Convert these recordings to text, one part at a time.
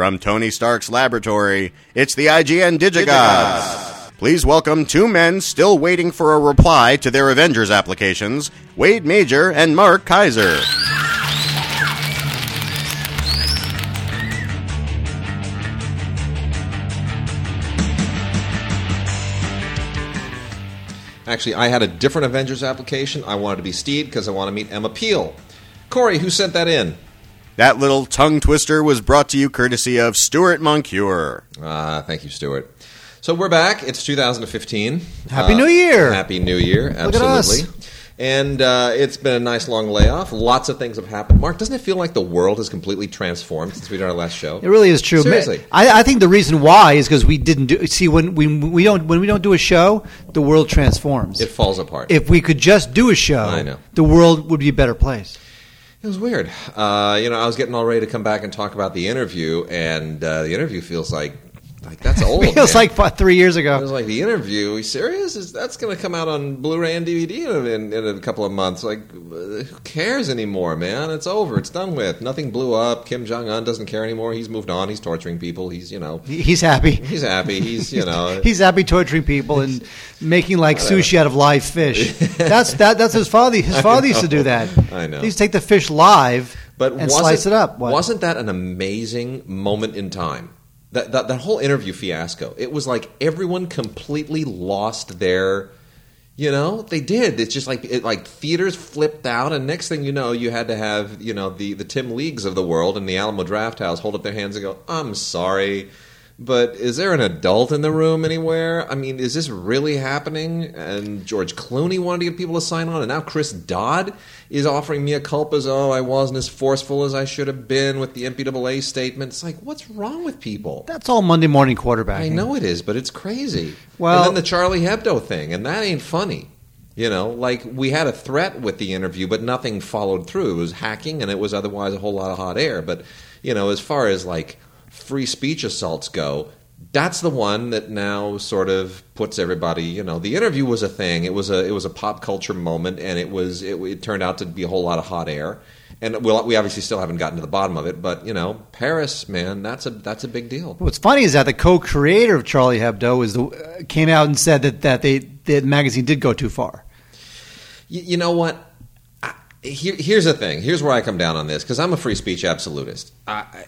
From Tony Stark's laboratory, it's the IGN Digigods. Please welcome two men still waiting for a reply to their Avengers applications Wade Major and Mark Kaiser. Actually, I had a different Avengers application. I wanted to be Steed because I want to meet Emma Peel. Corey, who sent that in? That little tongue twister was brought to you courtesy of Stuart Moncure. Ah, thank you, Stuart. So we're back. It's 2015. Happy New Year. Happy New Year. Look at us. Absolutely. And uh, it's been a nice long layoff. Lots of things have happened. Mark, doesn't it feel like the world has completely transformed since we did our last show? It really is true. Seriously. I, I think the reason why is because we didn't do. See, when we we don't when we don't do a show, the world transforms. It falls apart. if we could just do a show, I know. the world would be a better place. It was weird. Uh, you know, I was getting all ready to come back and talk about the interview, and uh, the interview feels like like that's old. Feels man. like three years ago. was like, the interview? Are you serious? Is that's going to come out on Blu-ray and DVD in, in, in a couple of months? Like, who cares anymore, man? It's over. It's done with. Nothing blew up. Kim Jong Un doesn't care anymore. He's moved on. He's torturing people. He's you know, He's happy. he's happy. He's you know, He's happy torturing people and making like sushi out of live fish. That's that. That's his father. His father used to do that. I know. He used to take the fish live but and slice it up. What? Wasn't that an amazing moment in time? That, that that whole interview fiasco. It was like everyone completely lost their. You know, they did. It's just like it, like theaters flipped out, and next thing you know, you had to have you know the the Tim Leagues of the world and the Alamo Drafthouse hold up their hands and go, "I'm sorry." But is there an adult in the room anywhere? I mean, is this really happening? And George Clooney wanted to get people to sign on, and now Chris Dodd is offering mea culpas. Oh, I wasn't as forceful as I should have been with the MPAA statement. It's like, what's wrong with people? That's all Monday morning quarterbacking. I know it is, but it's crazy. Well- and then the Charlie Hebdo thing, and that ain't funny. You know, like we had a threat with the interview, but nothing followed through. It was hacking, and it was otherwise a whole lot of hot air. But you know, as far as like free speech assaults go, that's the one that now sort of puts everybody. You know, the interview was a thing. It was a it was a pop culture moment, and it was it, it turned out to be a whole lot of hot air. And we'll, we obviously still haven't gotten to the bottom of it, but you know, Paris, man, that's a that's a big deal. What's funny is that the co-creator of Charlie Hebdo is the, uh, came out and said that, that they the magazine did go too far. You, you know what? Here, here's the thing. Here's where I come down on this because I'm a free speech absolutist. I, I-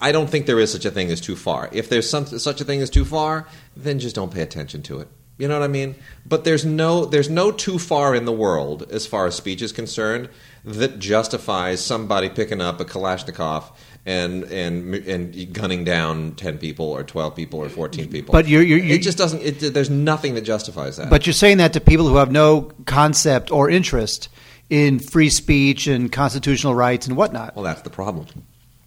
I don't think there is such a thing as too far. If there's some, such a thing as too far, then just don't pay attention to it. You know what I mean? But there's no there's no too far in the world as far as speech is concerned that justifies somebody picking up a Kalashnikov and and and gunning down ten people or twelve people or fourteen people. But you're- you're- it just doesn't. It, there's nothing that justifies that. But you're saying that to people who have no concept or interest in free speech and constitutional rights and whatnot. well, that's the problem.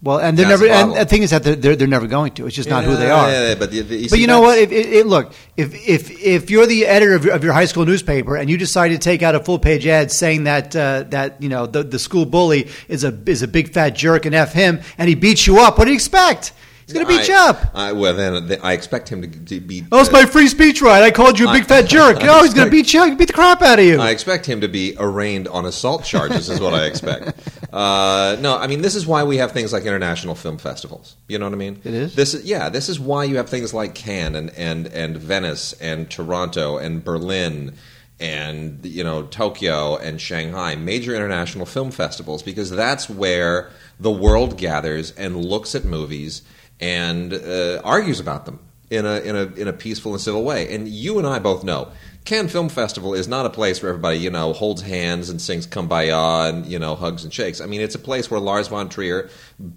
Well, and they're That's never. the And the thing is that they're, they're, they're never going to. It's just not who they are. Yeah, yeah, but, the, the, But you know what? If, look, if if if you're the editor of your, of your high school newspaper and you decide to take out a full page ad saying that uh, that you know the, the school bully is a is a big fat jerk and f him and he beats you up, what do you expect? He's going to beat you up. I, well, then I expect him to, to be. Oh, it's my free speech right. I called you a big I- fat jerk. I No, he's going to beat you. He beat the crap out of you. I expect him to be arraigned on assault charges. is what I expect. Uh, no, I mean this is why we have things like international film festivals. You know what I mean? It is? This is yeah. This is why you have things like Cannes and and and Venice and Toronto and Berlin and you know Tokyo and Shanghai, major international film festivals, because that's where the world gathers and looks at movies and uh, argues about them in a in a in a peaceful and civil way. And you and I both know. Cannes Film Festival is not a place where everybody, you know, holds hands and sings "Kumbaya" and you know hugs and shakes. I mean, it's a place where Lars von Trier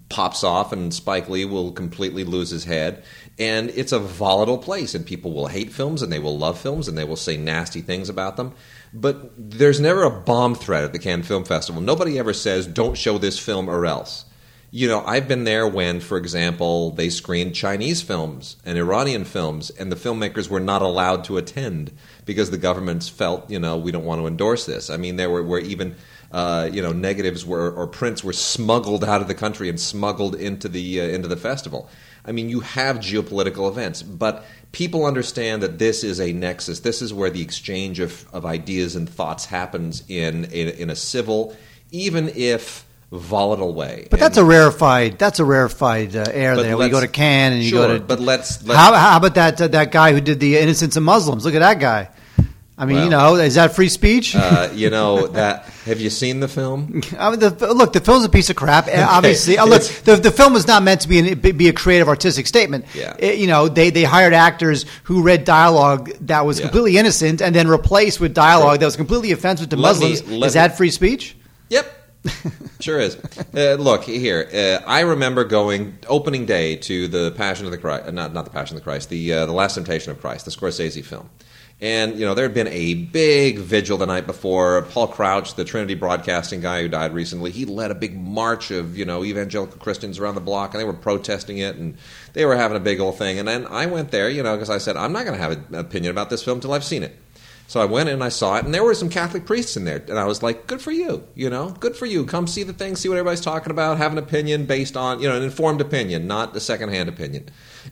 pops off and Spike Lee will completely lose his head, and it's a volatile place. And people will hate films and they will love films and they will say nasty things about them. But there's never a bomb threat at the Cannes Film Festival. Nobody ever says, "Don't show this film or else." You know, I've been there when, for example, they screened Chinese films and Iranian films, and the filmmakers were not allowed to attend because the governments felt, you know, we don't want to endorse this. I mean, there were, were even, uh, you know, negatives were or prints were smuggled out of the country and smuggled into the uh, into the festival. I mean, you have geopolitical events, but people understand that this is a nexus. This is where the exchange of, of ideas and thoughts happens in in, in a civil, even if volatile way. But that's a rarefied. That's a rarefied uh, air there. You go to Cannes and you sure, go to. but let's- let's- how, how about that uh, that guy who did the Innocence of Muslims? Look at that guy. I mean, you know, is that free speech? uh, you know that. Have you seen the film? I mean, the, look, the film's a piece of crap. Uh, Obviously, uh, look, the, the film was not meant to be an, be a creative, artistic statement. Yeah. It- you know, they, they hired actors who read dialogue that was Yeah. completely innocent and then replaced with dialogue Sure. that was completely offensive to Let Muslims. let is me- that free speech? Yep. sure is. Uh, look here. Uh, I remember going opening day to the Passion of the Christ, uh, not not the Passion of the Christ, the uh, the Last Temptation of Christ, the Scorsese film. And you know there had been a big vigil the night before. Paul Crouch, the Trinity Broadcasting guy who died recently, he led a big march of you know evangelical Christians around the block, and they were protesting it, and they were having a big old thing. And then I went there, you know, because I said I'm not going to have an opinion about this film until I've seen it. So I went in and I saw it, and there were some Catholic priests in there, and I was like, "Good for you, you know, good for you. Come see the thing, see what everybody's talking about, have an opinion based on, you know, an informed opinion, not a secondhand opinion."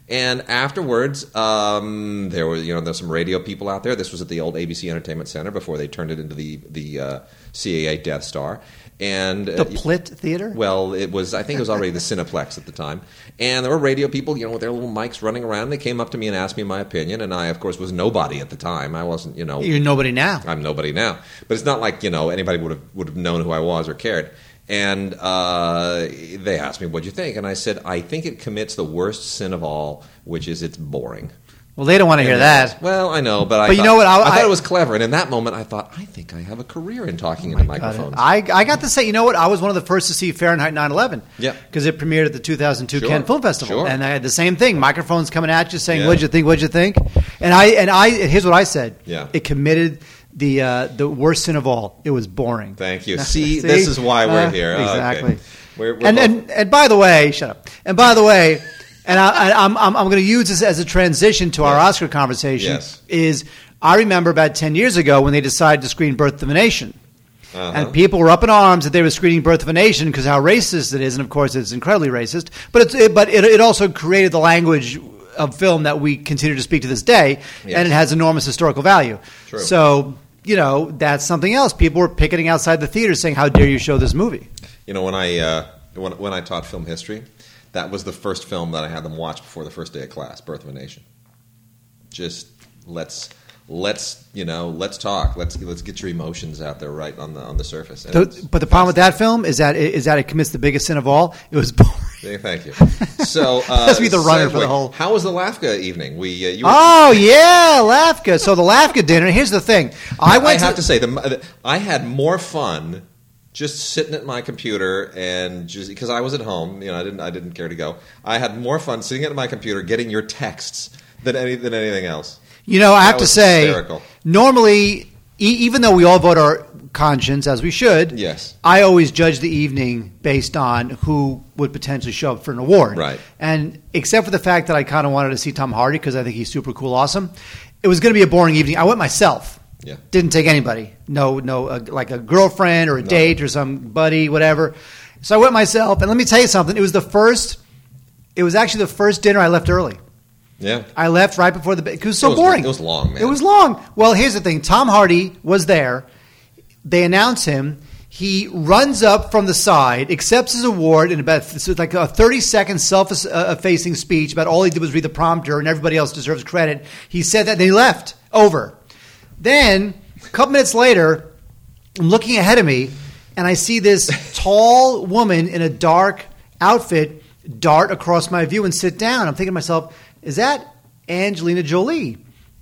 And afterwards, um, there were, you know, there's some radio people out there. This was at the old ABC Entertainment Center before they turned it into the the uh, CAA Death Star, and The uh, Plitt Theater? well, it was. I think it was already the Cineplex at the time, and there were radio people, you know, with their little mics running around. They came up to me and asked me my opinion, and I, of course, was nobody at the time. I wasn't, you know, You're nobody now. I'm nobody now. But it's not like you know anybody would have would have known who I was or cared. And uh, they asked me, "What'd you think?" And I said, "I think it commits the worst sin of all, which is it's boring." Well, they don't want to hear that. Well, I know, but I. But you thought- know what? I- I, thought I- it was clever, and in that moment, I thought, I think I have a career in talking into microphones. I, I got to say, you know what? I was one of the first to see Fahrenheit 9/11. Yeah. because it premiered at the 2002 Sure, Cannes Film Festival, sure. and I had the same thing. Microphones coming at you saying, Yeah. "What'd you think? What'd you think?" And I and I here's what I said. Yeah. it committed the uh, the worst sin of all. It was boring. Thank you. See, this is why we're Uh, here. Oh, okay. Exactly. We're, we're and, both- and and by the way, shut up. And by the way, and I, I, I'm I'm, I'm going to use this as a transition to our Yes. Oscar conversation. Yes. Is I remember about ten years ago when they decided to screen Birth of a Nation. Uh-huh. And people were up in arms that they were screening Birth of a Nation because how racist it is, and of course it's incredibly racist. But it's, it, but it, it also created the language of film that we continue to speak to this day, Yes. and it has enormous historical value. True. So you know that's something else. People were picketing outside the theater saying, "How dare you show this movie?" You know, when I uh, when when I taught film history, that was the first film that I had them watch before the first day of class, Birth of a Nation. Just let's let's you know let's talk. Let's let's get your emotions out there right on the on the surface. It's but the problem with that film is that is that it commits the biggest sin of all. It was boring. Thank you. So uh, Let's be the runner for the whole- How was the LAFCA evening? We uh, you were, Oh yeah, Lafka. So the Lafka dinner. Here's the thing. I went. I have to say the, I had more fun just sitting at my computer and just because I was at home, you know, I didn't I didn't care to go. I had more fun sitting at my computer getting your texts than any than anything else. You know, I have to say, hysterical. normally, e- even though we all vote our conscience as we should, Yes. I always judge the evening based on who would potentially show up for an award. Right. And except for the fact that I kind of wanted to see Tom Hardy because I think he's super cool, awesome, it was going to be a boring evening. I went myself. Yeah. Didn't take anybody. No, no, uh, like a girlfriend or a date or some buddy, whatever. So I went myself, and let me tell you something. It was the first. It was actually the first dinner I left early. Yeah. I left right before the because it was so It was- boring. it was long, man. It was long. Well, here's the thing: Tom Hardy was there. They announce him. He runs up from the side, accepts his award in about like a 30 second self effacing speech about all he did was read the prompter and everybody else deserves credit. He said that, then he left. Over. Then, a couple minutes later, I'm looking ahead of me, and I see this tall woman in a dark outfit dart across my view and sit down. I'm thinking to myself, is that Angelina Jolie?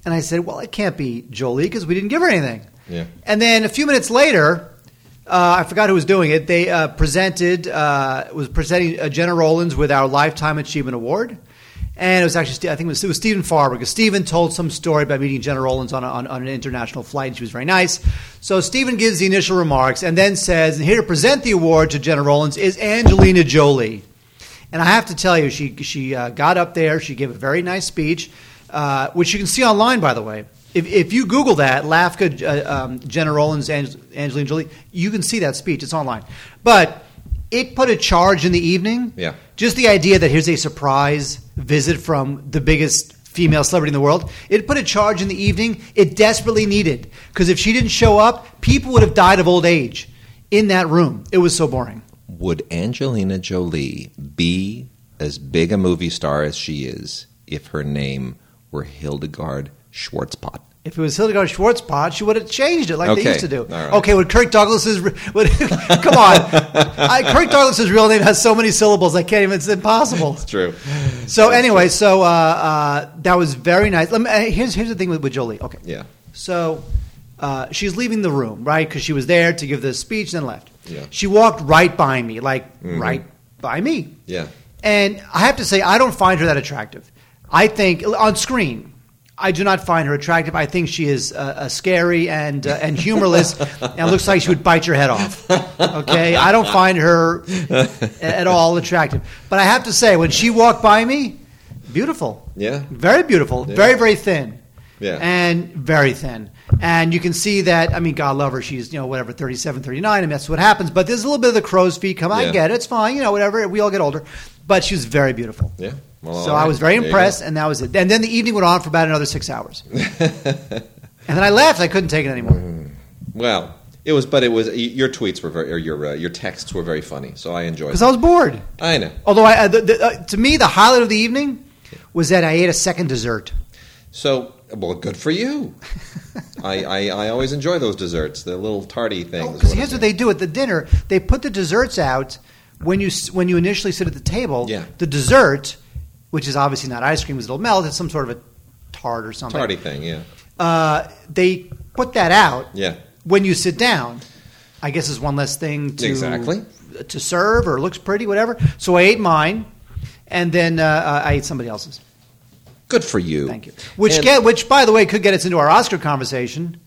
And I said, well, it can't be Jolie because we didn't give her anything. Yeah. And then a few minutes later, uh, I forgot who was doing it. They uh, presented uh, was presenting uh, Gena Rowlands with our Lifetime Achievement Award, and it was actually I think it was, it was Stephen Farber because Stephen told some story about meeting Gena Rowlands on, a, on on an international flight. and She was very nice. So Stephen gives the initial remarks and then says, "And here to present the award to Gena Rowlands is Angelina Jolie." And I have to tell you, she she uh, got up there. She gave a very nice speech, uh, which you can see online, by the way. If, if you Google that, Lafka, uh, um, Gena Rowlands, Ange- Angelina Jolie, you can see that speech. It's online. But it put a charge in the evening. Yeah. Just the idea that here's a surprise visit from the biggest female celebrity in the world. It put a charge in the evening it desperately needed. Because if she didn't show up, people would have died of old age in that room. It was so boring. Would Angelina Jolie be as big a movie star as she is if her name were Hildegard Schwartzpot? If it was Hildegard Schwartzpot, she would have changed it like Okay. they used to do. Right. Okay, would Kirk Douglas's would, come on? I, Kirk Douglas's real name has so many syllables I can't even. It's impossible. It's true. So anyway, so uh, uh, that was very nice. Let me, uh, here's here's the thing with, with Jolie. Okay, Yeah. so uh, she's leaving the room, right? Because she was there to give the speech, then left. Yeah. She walked right by me, like right by me. Yeah. And I have to say, I don't find her that attractive. I think on screen, I do not find her attractive. I think she is uh, uh, scary and uh, and humorless, and looks like she would bite your head off. Okay, I don't find her at all attractive. But I have to say, when she walked by me, beautiful. Yeah. very beautiful. Very very thin. Yeah. and very thin. And you can see that. I mean, God love her. She's you know whatever 37, 39, and that's what happens. But there's a little bit of the crow's feet come. I get it. It's fine. You know, whatever. We all get older. But she was very beautiful. Yeah. Well, So I was very impressed, and that was it. And then the evening went on for about another six hours. and then I left. I couldn't take it anymore. Well, it was, but it was your tweets were very, or your uh, your texts were very funny, so I enjoyed. It. Because I was bored. I know. Although, I, uh, the, the, uh, to me, the highlight of the evening was that I ate a second dessert. So, well, good for you. I, I, I always enjoy those desserts, the little tardy things. Because here's what they do at the dinner: they put the desserts out when you when you initially sit at the table. Yeah. The dessert, which is obviously not ice cream, because it'll melt. It's some sort of a tart or something. tarty thing. Yeah. Uh, they put that out Yeah. when you sit down. I guess is one less thing to Exactly. to serve or looks pretty, whatever. So I ate mine, and then uh, uh, I ate somebody else's. Good for you. Thank you. Which And- get which by the way could get us into our Oscar conversation.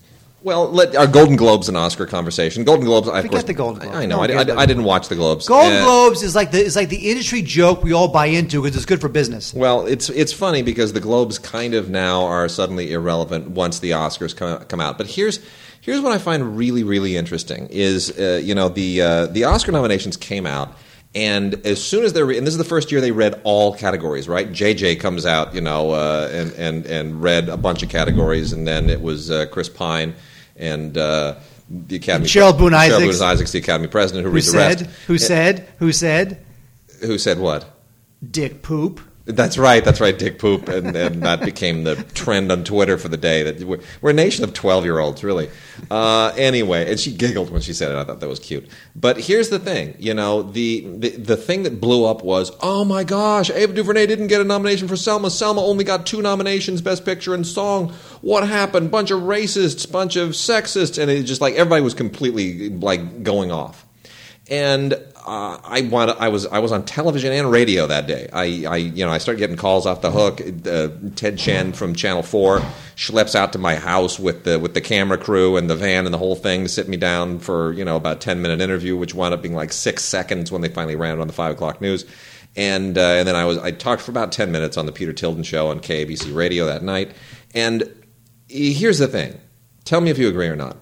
Well, let our Golden Globes and Oscar conversation. Golden Globes. I, Forget course, the Golden Globes. I, I know. I, I, I didn't watch the Globes. Golden Uh, Globes is like the is like the industry joke we all buy into because it's good for business. Well, it's it's funny because the Globes kind of now are suddenly irrelevant once the Oscars come come out. But here's here's what I find really really interesting is uh, you know the uh, the Oscar nominations came out. And as soon as they're, and this is the first year they read all categories, right? JJ comes out, you know, uh, and, and, and read a bunch of categories, and then it was uh, Chris Pine and uh, the Academy. Cheryl Boone Cheryl Boone Isaacs, the Academy president, who, Who reads the rest. said? Who said? Who said? Who said what? Dick poop. That's right. That's right. Dick poop, and, and that became the trend on Twitter for the day. That we're, we're a nation of twelve-year-olds, really. Uh, anyway, and she giggled when she said it. I thought that was cute. But here's the thing. You know, the, the the thing that blew up was, oh my gosh, Ava DuVernay didn't get a nomination for Selma. Selma only got two nominations, Best Picture and Song. What happened? Bunch of racists, bunch of sexists, and it just like everybody was completely like going off and uh, I want I was I was on television and radio that day. I, I you know I started getting calls off the hook. Uh, Ted Chen from Channel Four schleps out to my house with the with the camera crew and the van and the whole thing to sit me down for you know about ten minute interview, which wound up being like six seconds when they finally ran it on the five o'clock news. And uh, and then I was I talked for about ten minutes on the Peter Tilden show on KABC radio that night. And here's the thing: tell me if you agree or not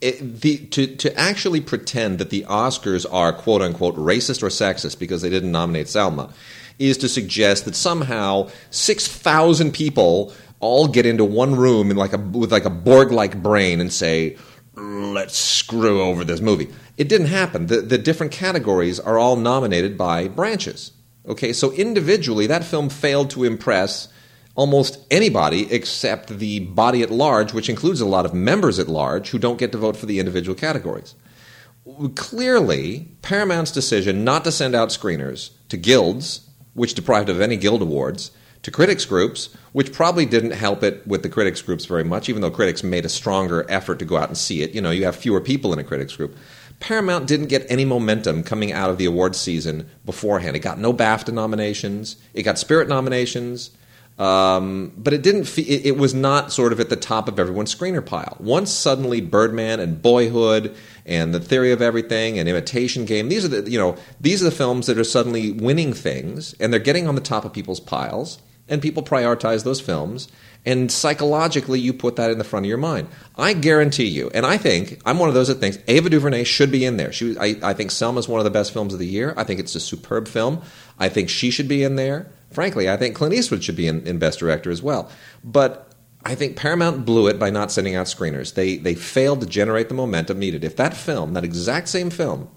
it, the, to, to actually pretend that the Oscars are quote unquote racist or sexist because they didn't nominate Selma is to suggest that somehow 6,000 people all get into one room in like a, with like a Borg like brain and say, let's screw over this movie. It didn't happen. The, the different categories are all nominated by branches. Okay, so individually, that film failed to impress almost anybody except the body at large, which includes a lot of members at large who don't get to vote for the individual categories. Clearly, Paramount's decision not to send out screeners to guilds, which deprived of any guild awards, to critics groups, which probably didn't help it with the critics groups very much, even though critics made a stronger effort to go out and see it. You know, you have fewer people in a critics group. Paramount didn't get any momentum coming out of the awards season beforehand. It got no BAFTA nominations. It got Spirit nominations. Um, but it didn't. Fe- it, it was not sort of at the top of everyone's screener pile. Once suddenly, Birdman and Boyhood and The Theory of Everything and Imitation Game. These are the you know these are the films that are suddenly winning things, and they're getting on the top of people's piles. And people prioritize those films, and psychologically, you put that in the front of your mind. I guarantee you, and I think I'm one of those that thinks Ava DuVernay should be in there. She, I, I think is one of the best films of the year. I think it's a superb film. I think she should be in there. Frankly, I think Clint Eastwood should be in, in Best Director as well. But I think Paramount blew it by not sending out screeners. They they failed to generate the momentum needed. If that film, that exact same film,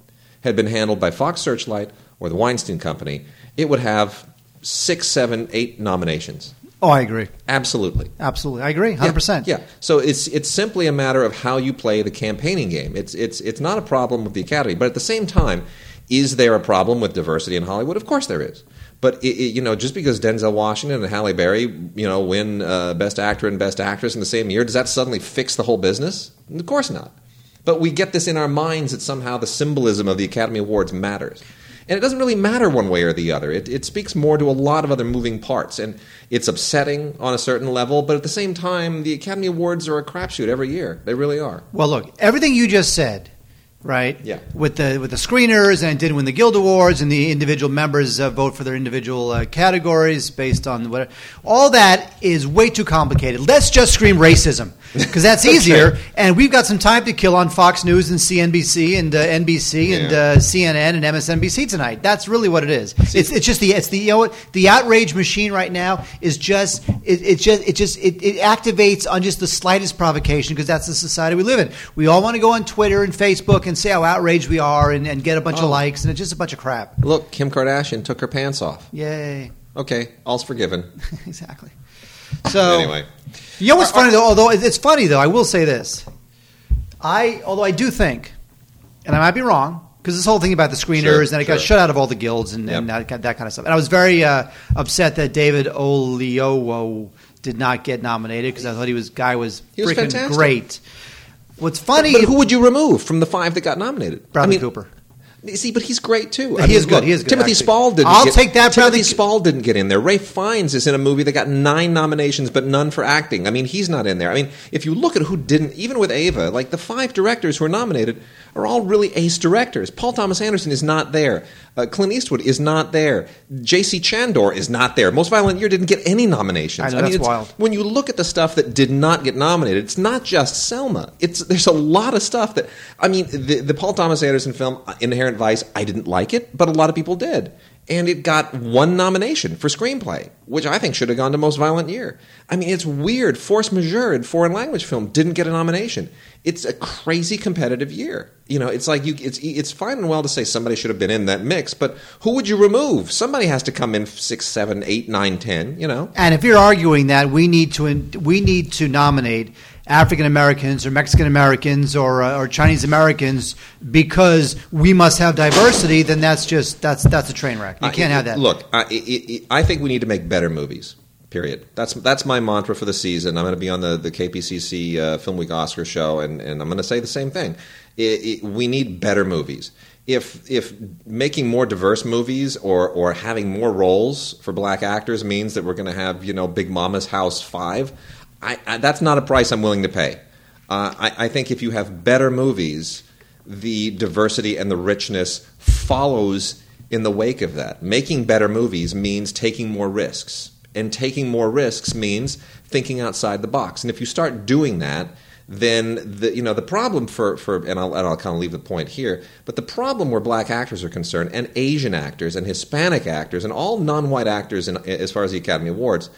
had been handled by Fox Searchlight or the Weinstein Company, it would have six, seven, eight nominations. Oh, I agree. Absolutely. Absolutely. I agree. 100%. Yeah. So it's it's simply a matter of how you play the campaigning game. It's it's it's not a problem with the Academy, but at the same time, is there a problem with diversity in Hollywood? Of course there is. But it, it, you know, just because Denzel Washington and Halle Berry, you know, win uh, Best Actor and Best Actress in the same year, does that suddenly fix the whole business? Of course not. But we get this in our minds that somehow the symbolism of the Academy Awards matters. And it doesn't really matter one way or the other. It, it speaks more to a lot of other moving parts. And it's upsetting on a certain level, but at the same time, the Academy Awards are a crapshoot every year. They really are. Well, look, everything you just said, right? Yeah. With the with the screeners and didn't win the Guild Awards and the individual members uh, vote for their individual uh, categories based on whatever. All that is way too complicated. Let's just scream racism because that's easier. And we've got some time to kill on Fox News and CNBC and uh, NBC and Yeah. uh, CNN and MSNBC tonight. That's really what it is. It's, it's just the it's the you know what the outrage machine right now is just it, it just it just it, it activates on just the slightest provocation because that's the society we live in. We all want to go on Twitter and Facebook and say how outraged we are and, and get a bunch of Oh. likes and it's just a bunch of crap. Look, Kim Kardashian took her pants off. Yay! Okay, all's forgiven. exactly. So anyway, You know what's funny though? Although it's funny though, I will say this. I although I do think, and I might be wrong, because this whole thing about the screeners Sure, and it got shut out of all the guilds and, and that, that kind of stuff. And I was very uh, upset that David Oyelowo did not get nominated because I thought he was guy was He was freaking fantastic. great. What's funny? but who would you remove from the five that got nominated? Bradley I mean, Cooper. See, but he's great too. He is good, he is good, Timothy actually. Spall didn't. I'll get, take that, Timothy Bradley- Spall didn't get in there. Ralph Fiennes is in a movie that got nine nominations, but none for acting. I mean, he's not in there. I mean, if you look at who didn't, even with Ava, like the five directors who are nominated are all really ace directors. Paul Thomas Anderson is not there. Uh, Clint Eastwood is not there. J.C. Chandor is not there. Most Violent Year didn't get any nominations. I know, that's it's- wild. when you look at the stuff that did not get nominated, it's not just Selma. It's there's a lot of stuff that I mean, the, the Paul Thomas Anderson film uh, Inherent Vice, I didn't like it, but a lot of people did, and it got one nomination for screenplay, which I think should have gone to Most Violent Year. I mean, it's weird. Force Majeure, in foreign language film, didn't get a nomination. It's a crazy competitive year. You know, it's like you. It's it's fine and well to say somebody should have been in that mix, but who would you remove? Somebody has to come in six, seven, eight, nine, ten. You know. And if you're arguing that we need to we need to nominate African Americans or Mexican Americans or uh, or Chinese Americans because we must have diversity, then that's just that's that's a train wreck. You Uh, can't it- have that. Look, I, it, I think we need to make better movies. Period. That's that's my mantra for the season. I'm going to be on the the KPCC uh, Film Week Oscar show, and, and I'm going to say the same thing. It, it, we need better movies. If if making more diverse movies or or having more roles for black actors means that we're going to have you know Big Mama's House five, I, I, that's not a price I'm willing to pay. Uh, I, I think if you have better movies, the diversity and the richness follows in the wake of that. Making better movies means taking more risks. And taking more risks means thinking outside the box. And if you start doing that, then the you know the problem for, for and I'll and I'll kind of leave the point here, but the problem where black actors are concerned, and Asian actors and Hispanic actors and all non-white actors in, as far as the Academy Awards,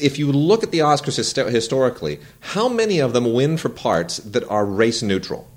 if you look at the Oscars histo- historically, how many of them win for parts that are race neutral?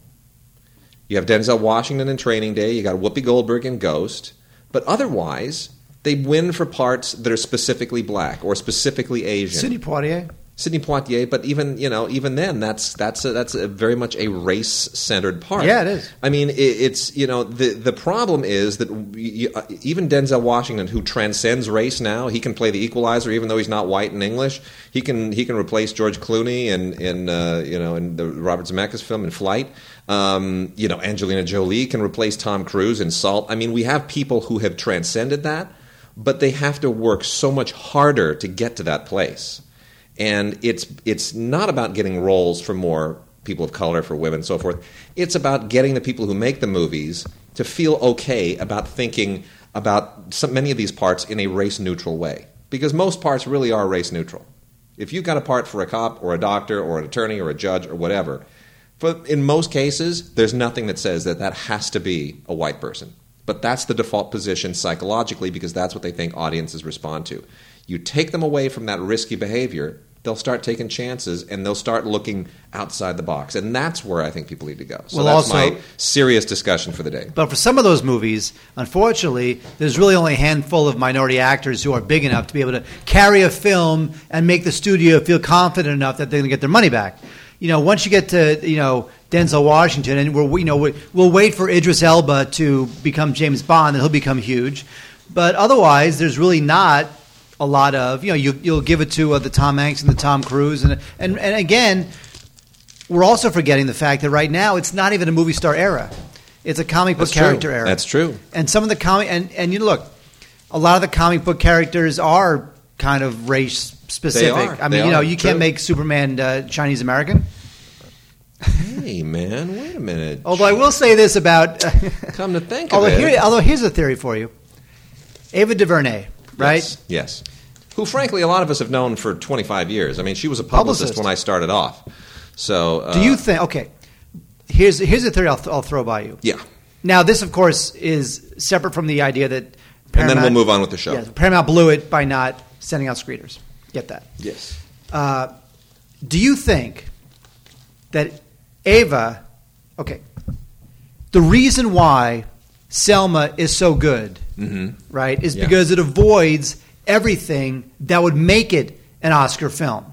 You have Denzel Washington in Training Day. You got Whoopi Goldberg in Ghost. But otherwise, they win for parts that are specifically black or specifically Asian. Sidney Poitier. Sidney Poitier, but even you know, even then, that's that's a, that's a very much a race centered part. Yeah, it is. I mean, it, it's you know, the the problem is that we, uh, even Denzel Washington, who transcends race now, he can play the equalizer, even though he's not white and English. He can he can replace George Clooney in in uh, you know in the Robert Zemeckis film in Flight. Um, you know, Angelina Jolie can replace Tom Cruise in Salt. I mean, we have people who have transcended that, but they have to work so much harder to get to that place and it's it's not about getting roles for more people of color, for women, and so forth. It's about getting the people who make the movies to feel okay about thinking about some, many of these parts in a race neutral way, because most parts really are race neutral. If you've got a part for a cop or a doctor or an attorney or a judge or whatever, in most cases, there's nothing that says that that has to be a white person. But that's the default position psychologically because that's what they think audiences respond to. You take them away from that risky behavior, they'll start taking chances and they'll start looking outside the box. And that's where I think people need to go. So Well, that's also- my serious discussion for the day. But for some of those movies, unfortunately, there's really only a handful of minority actors who are big enough to be able to carry a film and make the studio feel confident enough that they're going to get their money back. You know, once you get to you know Denzel Washington, and we're you know we- we'll wait for Idris Elba to become James Bond, and he'll become huge. But otherwise, there's really not a lot of you know you, you'll give it to uh, the Tom Hanks and the Tom Cruise, and and and again, we're also forgetting the fact that right now it's not even a movie star era. It's a comic book That's true. character era. That's true. And some of the comic and and you look, a lot of the comic book characters are kind of race specific. are. I mean, They you know, are. you True. can't make Superman uh, Chinese American. Hey, man, wait a minute. Although I will say this about, Come to think although of it. here, although here's a theory for you, Ava DuVernay, right? Yes, yes. Who, frankly, a lot of us have known for 25 years. I mean, she was a publicist, Publicist. when I started off. So, uh, Do you think? Okay, here's here's a theory I'll, I'll throw by you. Yeah. Now, this, of course, is separate from the idea that. And then we'll move on with the show. Yeah, Paramount blew it by not sending out screeners. Get that. Yes. Uh, do you think that Ava, okay, the reason why Selma is so good, right, is Mm-hmm. Yeah. because it avoids everything that would make it an Oscar film,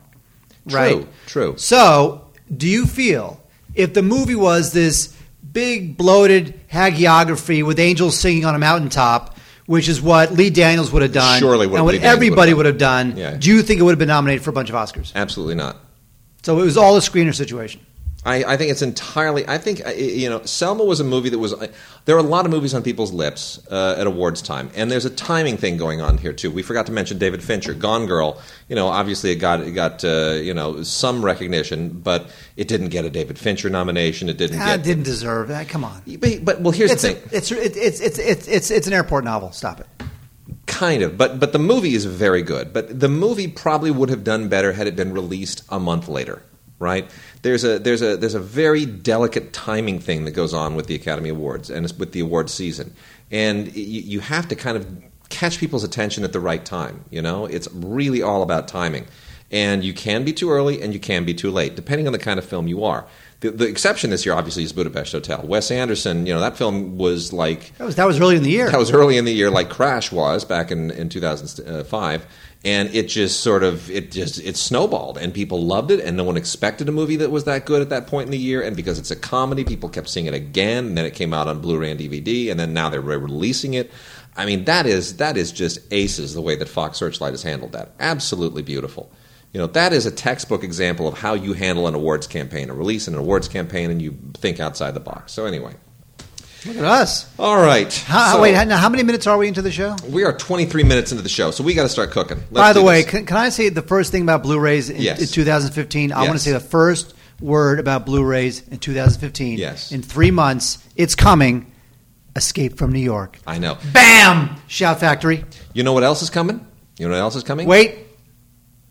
right? True, true. So, do you feel if the movie was this big bloated hagiography with angels singing on a mountaintop, which is what Lee Daniels would have done, Surely what and what Lee Daniels would everybody have would have done, Yeah. do you think it would have been nominated for a bunch of Oscars? Absolutely not. So it was all a screener situation. I, I think it's entirely. I think you know, Selma was a movie that was. There are a lot of movies on people's lips uh, at awards time, and there's a timing thing going on here too. We forgot to mention David Fincher, Gone Girl. You know, obviously it got it got uh, you know some recognition, but it didn't get a David Fincher nomination. It didn't I get. didn't deserve that. Come on. But, but well, here's It's, the a, thing. it's, it's, it's, it's, it's, it's an airport novel. Stop it. Kind of, but but the movie is very good. But the movie probably would have done better had it been released a month later, right? There's a there's a there's a very delicate timing thing that goes on with the Academy Awards and with the award season, and y- you have to kind of catch people's attention at the right time. You know, it's really all about timing, and you can be too early and you can be too late, depending on the kind of film you are. The, the exception this year, obviously, is Budapest Hotel. Wes Anderson, you know, that film was like That was, that was early in the year. that was early in the year, like Crash was back in, in 2005, and it just sort of it just it snowballed, and people loved it, and no one expected a movie that was that good at that point in the year, and because it's a comedy, people kept seeing it again, and then it came out on Blu-ray and DVD, and then now they're re-releasing it. I mean, that is that is just aces the way that Fox Searchlight has handled that. Absolutely beautiful. You know, that is a textbook example of how you handle an awards campaign, a release an awards campaign, and you think outside the box. So anyway, Look at us. all right. How, how- So- wait, now how many minutes are we into the show? we are 23 minutes into the show, so we got to start cooking. Let's By the way, can, can I say the first thing about Blu-rays in, Yes. in 2015? I want to say the first word about Blu-rays in 2015. Yes. In three months, it's coming. Escape from New York. I know. Bam! Shout Factory. You know what else is coming? You know what else is coming? Wait,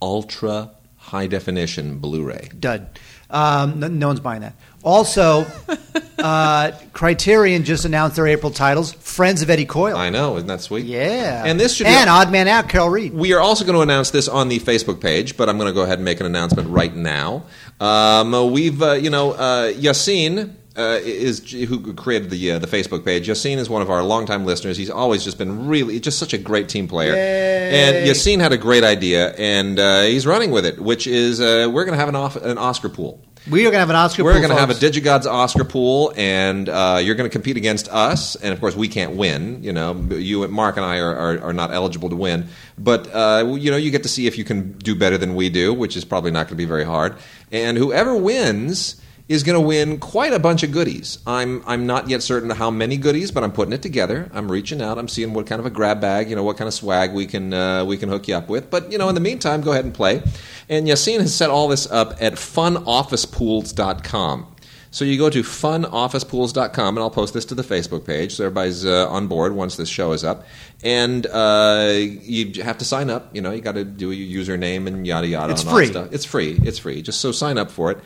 Ultra high definition Blu-ray. dud. Um, no, no one's buying that. Also, uh, Criterion just announced their April titles. Friends of Eddie Coyle. I know, isn't that sweet? Yeah. And this should and be. Odd Man Out, Carol Reed. we are also going to announce this on the Facebook page, but I'm going to go ahead and make an announcement right now. Um, we've, uh, you know, uh, Yassine uh, is who created the uh, the Facebook page. Yassine is one of our longtime listeners. He's always just been really just such a great team player. Yay. And Yassine had a great idea, and uh, he's running with it, which is uh, we're going to have an, off- an Oscar pool. We are going to have an Oscar. We're pool, going to have a. DigiGods Oscar pool, and uh, you're going to compete against us. And of course, we can't win. You know, you, and Mark, and I are, are, are not eligible to win. But uh, you know, you get to see if you can do better than we do, which is probably not going to be very hard. And whoever wins is going to win quite a bunch of goodies. I'm I'm not yet certain how many goodies, but I'm putting it together. I'm reaching out. I'm seeing what kind of a grab bag, you know, what kind of swag we can uh, we can hook you up with. But you know, in the meantime, go ahead and play. And Yassine has set all this up at funofficepools.com. So you go to funofficepools.com, and I'll post this to the Facebook page so everybody's uh, on board once this show is up. And uh, you have to sign up. You know, you got to do your username and yada yada. It's and all that free. stuff. It's free. It's free. Just so sign up for it.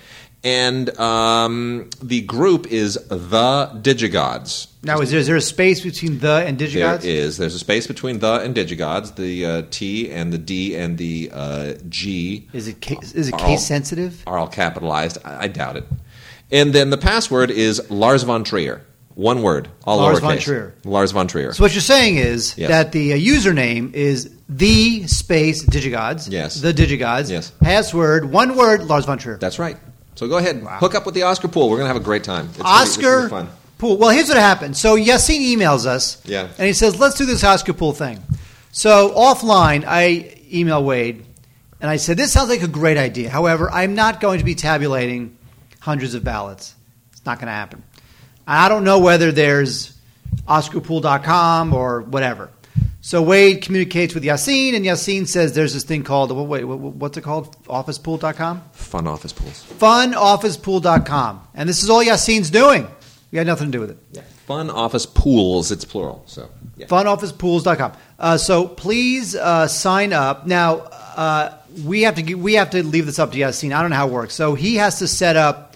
And um, the group is the Digigods. Now, is there, is there a space between the and Digigods? is. There's a space between the and Digigods. The uh, T and the D and the uh, G Is it case, is it case all- sensitive? are all capitalized. I, I doubt it. And then the password is Lars von Trier. One word, all Lars lowercase. von Trier. Lars von Trier. So what you're saying is Yes. that the uh, username is the space Digigods. Yes. The Digigods. Yes. Password one word Lars von Trier. That's right. So go ahead, and hook up with the Oscar pool. We're gonna have a great time. It's gonna be- it's gonna Oscar be. Pool. Well, here's what happened. So Yassine emails us. Yeah. And he says, let's do this Oscar Pool thing. So offline, I email Wade, and I said, this sounds like a great idea. However, I'm not going to be tabulating hundreds of ballots. It's not going to happen. I don't know whether there's OscarPool.com or whatever. So Wade communicates with Yassine, and Yassine says there's this thing called, wait, what- what's it called? OfficePool.com? Fun office pools. FunOfficePool.com. And this is all Yassine's doing. We had nothing to do with it. Yeah. Fun office pools. It's plural. So yeah. FunOfficePools.com. Uh, so please uh, sign up. Now uh, we have to we have to leave this up to Yassine. I don't know how it works. So he has to set up.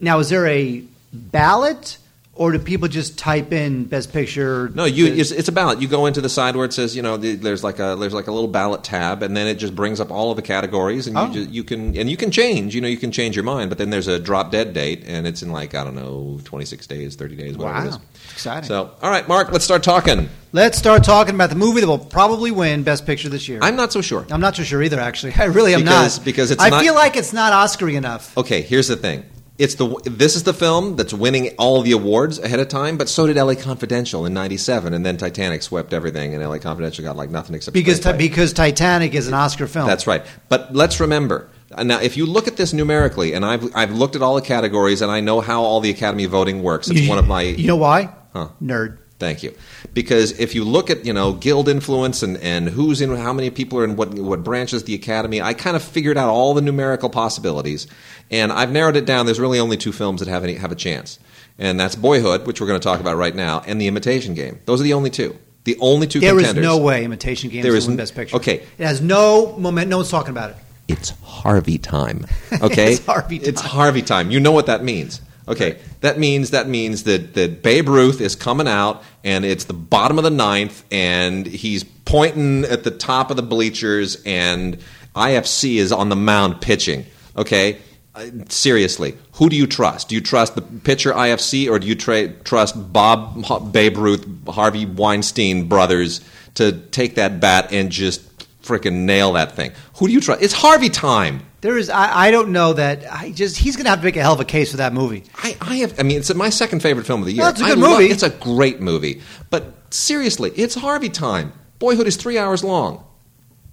Now, is there a ballot, or do people just type in Best Picture? No, you. It's, it's a ballot. You go into the side where it says, you know, the, there's like a there's like a little ballot tab, and then it just brings up all of the categories, and Oh. you, just, you can and you can change. You know, you can change your mind, but then there's a drop dead date, and it's in like I don't know, 26 days, 30 days, whatever it Wow, is. exciting. So, all right, Mark, let's start talking. Let's start talking about the movie that will probably win Best Picture this year. I'm not so sure. I'm not so sure either. Actually, I really am Because- not because it's I not- feel like it's not Oscar-y enough. Okay, here's the thing. It's the this is the film that's winning all the awards ahead of time, but so did LA Confidential in '97, and then Titanic swept everything, and LA Confidential got like nothing except Because screenplay. because Titanic is an Oscar film. That's right. But let's remember now, if you look at this numerically, and I've I've looked at all the categories, and I know how all the Academy voting works. It's You- one of my You know why? Huh. Nerd. Thank you. Because if you look at you know guild influence and, and who's in how many people are in what what branches the academy, I kind of figured out all the numerical possibilities, and I've narrowed it down. There's really only two films that have any have a chance, and that's Boyhood, which we're going to talk about right now, and The Imitation Game. Those are the only two. The only two There is contenders. no way Imitation Game There is is win Best Picture. okay. It has no moment. No one's talking about it. it's Harvey time. Okay, It's Harvey time. It's. Harvey time. You know what that means. Okay, that means that means that that Babe Ruth is coming out, and it's the bottom of the ninth, and he's pointing at the top of the bleachers, and IFC is on the mound pitching. Okay. Uh, Seriously, who do you trust? Do you trust the pitcher IFC or do you tra- trust Bob H- Babe Ruth, Harvey Weinstein brothers to take that bat and just freaking nail that thing? Who do you trust? It's Harvey time. There is. I, I don't know that. I just he's going to have to make a hell of a case for that movie. I, I have. I mean, it's my second favorite film of the year. Well, it's a I good love- movie. It's a great movie. But seriously, it's Harvey time. Boyhood is three hours long.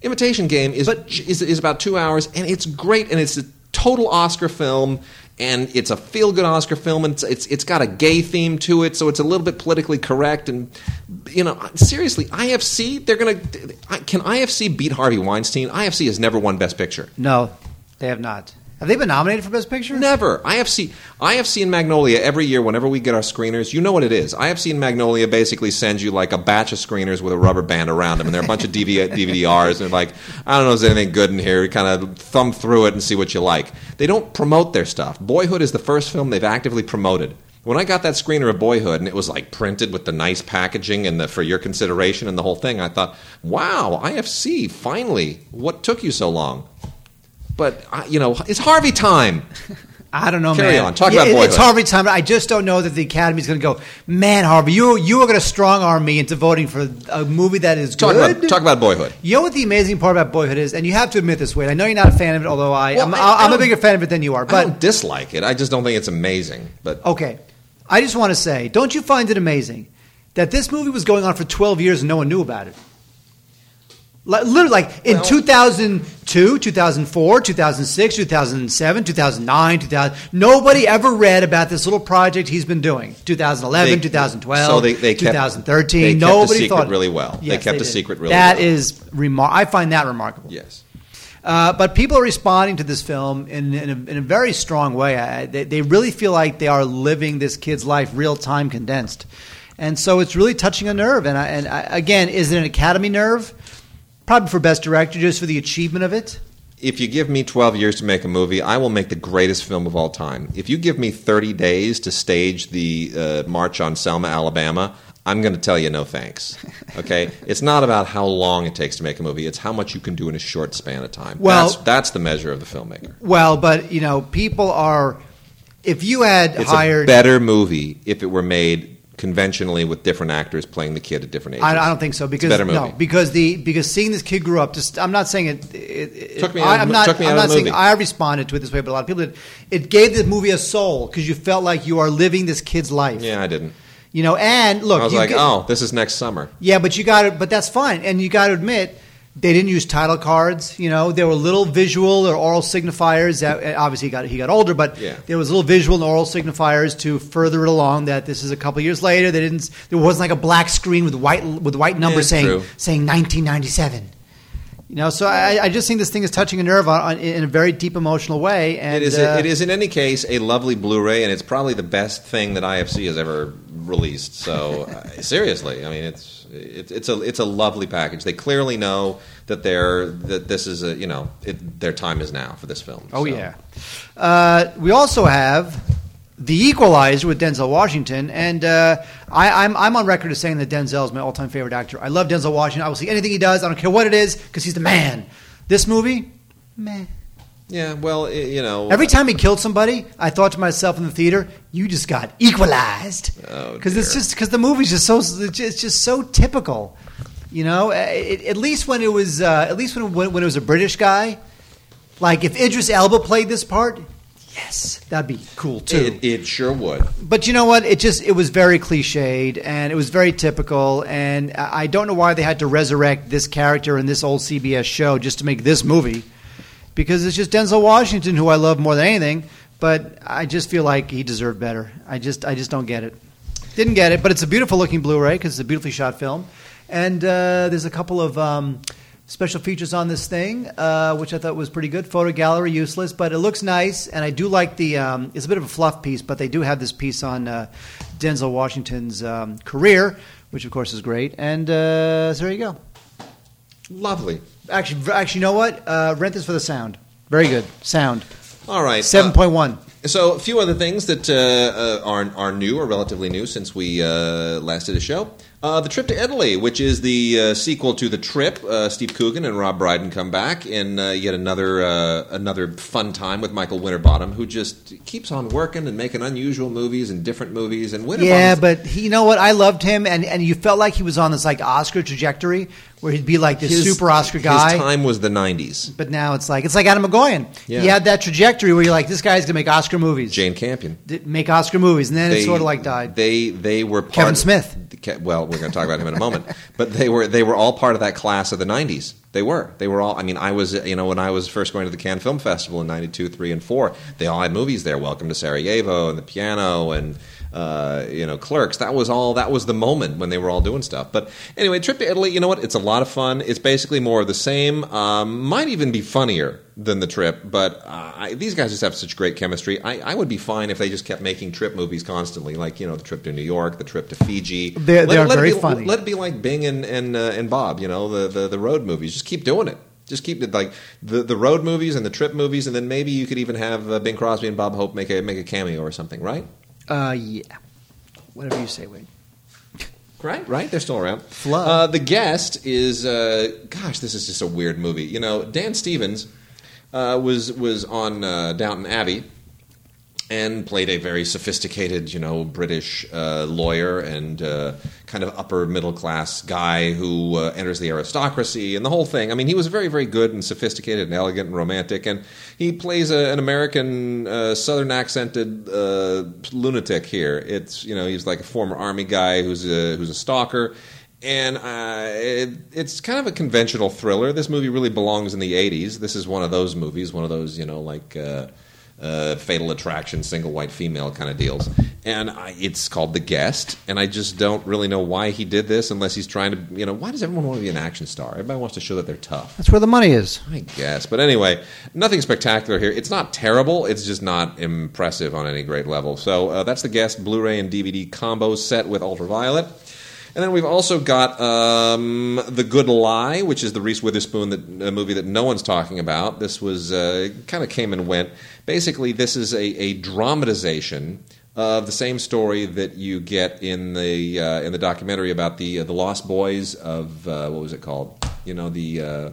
Imitation Game is But- is, is about two hours, and it's great, and it's a total Oscar film, and it's a feel good Oscar film, and it's, it's it's got a gay theme to it, so it's a little bit politically correct, and you know, seriously, IFC, they're gonna can IFC beat Harvey Weinstein? IFC has never won Best Picture. No, they have not. Have they been nominated for Best Picture? Never. IFC, IFC and Magnolia every year, whenever we get our screeners, you know what it is. IFC and Magnolia basically sends you like a batch of screeners with a rubber band around them, and they're a bunch of DVD, DVDRs, and like, I don't know if there's anything good in here. You kind of thumb through it and see what you like. They don't promote their stuff. Boyhood is the first film they've actively promoted. When I got that screener of Boyhood and it was like printed with the nice packaging and the for your consideration and the whole thing, I thought, wow, IFC, finally, what took you so long? But, uh, you know, it's Harvey time. I don't know, man. Carry man. on. Talk Yeah, about it- It's Boyhood. Harvey time. I just don't know that the Academy's going to go. Man, Harvey, you you are going to strong arm me into voting for a movie that is Talk good. about talk about Boyhood. You know what the amazing part about Boyhood is, and you have to admit this, Wade. I know you're not a fan of it, although I, Well, I'm, I- I I'm a bigger fan of it than you are. I But don't dislike it. I just don't think it's amazing. But okay, I just want to say, don't you find it amazing that this movie was going on for 12 years and no one knew about it? Li- Literally, like in Well- 2002, 2004, 2006, 2007, 2009, 2000, nobody ever read about this little project he's been doing. 2011, They- 2012, so they- they kept- 2013. they kept the nobody secret thought really well. They Yes, kept the did. secret really That well. is remar- I find that remarkable. yes, Uh, but people are responding to this film in, in, a, in a very strong way. I, they, they really feel like they are living this kid's life real time condensed. And so it's really touching a nerve. And, I, and I, again, is it an Academy nerve? Probably for Best Director, just for the achievement of it. if you give me 12 years to make a movie, I will make the greatest film of all time. If you give me 30 days to stage the uh, March on Selma, Alabama, I'm going to tell you no thanks. Okay? it's not about how long it takes to make a movie, it's how much you can do in a short span of time. Well- that's, that's the measure of the filmmaker. Well, but you know, people are. If you had It's hired, a better movie if it were made conventionally with different actors playing the kid at different ages. I, I don't think so because better no, because the because seeing this kid grow up. Just I'm not saying it. it, it Took me I, out am not. took me I'm out not saying movie. I responded to it this way, but a lot of people did. It gave the movie a soul because you felt like you are living this kid's life. Yeah, I didn't. You know, and look, I was like, get- oh, this is next summer. Yeah, but you got it. but that's fine, and you got to admit they didn't use title cards. You know, there were little visual or oral signifiers that eh, obviously he got he got older, but Yeah. there was little visual and oral signifiers to further it along that this is a couple years later. They didn't. There wasn't like a black screen with white with white numbers Yeah, saying true. saying 1997. You know, so I, I just think this thing is touching a nerve on, on, in a very deep emotional way. And It is. uh, it is in any case a lovely Blu-ray, and it's probably the best thing that IFC has ever released. So uh, seriously, I mean, it's it's it's a it's a lovely package. They clearly know that they're that this is a you know it, their time is now for this film. Oh So- yeah. Uh, we also have the Equalizer with Denzel Washington, and uh, I, I'm I'm on record as saying that Denzel is my all-time favorite actor. I love Denzel Washington. I will see anything he does. I don't care what it is because he's the man. This movie, meh. yeah. Well, i you know, Every time he killed somebody, I thought to myself in the theater, "You just got equalized," Oh, because it's just because the movie's just so it's just, so typical. You know, Uh, it, at least when it was uh, at least when, when when it was a British guy, like if Idris Elba played this part, yes, that'd be cool too. it, it sure would. But you know what? It just it was very cliched and it was very typical. And I I don't know why they had to resurrect this character in this old CBS show just to make this movie, because it's just Denzel Washington who I love more than anything. But I just feel like he deserved better. I just I just don't get it. Didn't get it. But it's a beautiful looking Blu-ray because it's a beautifully shot film. And uh, there's a couple of. Um, Special features on this thing, uh, which I thought was pretty good. Photo gallery, useless, but it looks nice, and I do like the. Um, it's a bit of a fluff piece, but they do have this piece on uh, Denzel Washington's um, career, which of course is great. And uh, so there you go. Lovely. Actually, actually, you know what? Uh, rent this for the sound. Very good sound. All right. Seven uh, point one. So, a few other things that uh, uh, are are new or relatively new since we uh, last did a show. Uh, the trip to Italy, which is the uh, sequel to the trip. Uh, Steve Coogan and Rob Brydon come back in uh, yet another uh, another fun time with Michael Winterbottom, who just keeps on working and making unusual movies and different movies. And Winterbottom, Yeah, but he, you know what? I loved him, and, and you felt like he was on this like Oscar trajectory where he'd be like this super Oscar guy. His time was the '90s. But now it's like it's like Atom Egoyan. Yeah. He had that trajectory where you're like, this guy's gonna make Oscar movies. Jane Campion. D- make Oscar movies, and then it sort of like died. They they were part Kevin Smith. Well, we're going to talk about him in a moment, but they were they were all part of that class of the '90s. They were. They were all. I mean, I was. You know, when I was first going to the Cannes Film Festival in '92, '3, and '4, they all had movies there. Welcome to Sarajevo and The Piano and. Uh, you know, Clerks. That was all. That was the moment when they were all doing stuff. But anyway, trip to Italy. You know what? It's a lot of fun. It's basically more of the same. Um, might even be funnier than the trip. But uh, I, these guys just have such great chemistry. I, I would be fine if they just kept making trip movies constantly, like you know, the trip to New York, the trip to Fiji. They- they are it very be, funny. Let it be like Bing and and, uh, and Bob. You know, the, the the road movies. Just keep doing it. Just keep it like the the road movies and the trip movies, and then maybe you could even have uh, Bing Crosby and Bob Hope make a make a cameo or something, right? Uh, yeah. Whatever you say, Wade. Right, right. They're still around. Flood. Uh, the guest is, uh, gosh, this is just a weird movie. You know, Dan Stevens uh, was was on uh, Downton Abbey and played a very sophisticated, you know, British uh, lawyer and uh, kind of upper middle class guy who uh, enters the aristocracy and the whole thing. I mean, he was very, very good and sophisticated and elegant and romantic, and he plays a, an American uh, Southern accented uh, lunatic here. It's you know he's like a former army guy who's a, who's a stalker. And uh, it, it's kind of a conventional thriller. This movie really belongs in the '80s. This is one of those movies, one of those you know like uh, Fatal Attraction, single white female kind of deals. And I, it's called The Guest, and I just don't really know why he did this unless he's trying to, you know, why does everyone want to be an action star? Everybody wants to show that they're tough. That's where the money is. I guess. But anyway, nothing spectacular here. It's not terrible. It's just not impressive on any great level. So uh, that's the guest Blu ray and DVD combo set with Ultraviolet. And then we've also got um, The Good Lie, which is the Reese Witherspoon that, uh, movie that no one's talking about. This was uh, kind of came and went. Basically, this is a, a dramatization of the same story that you get in the uh, in the documentary about the uh, the Lost Boys of uh, what was it called? You know the. Uh,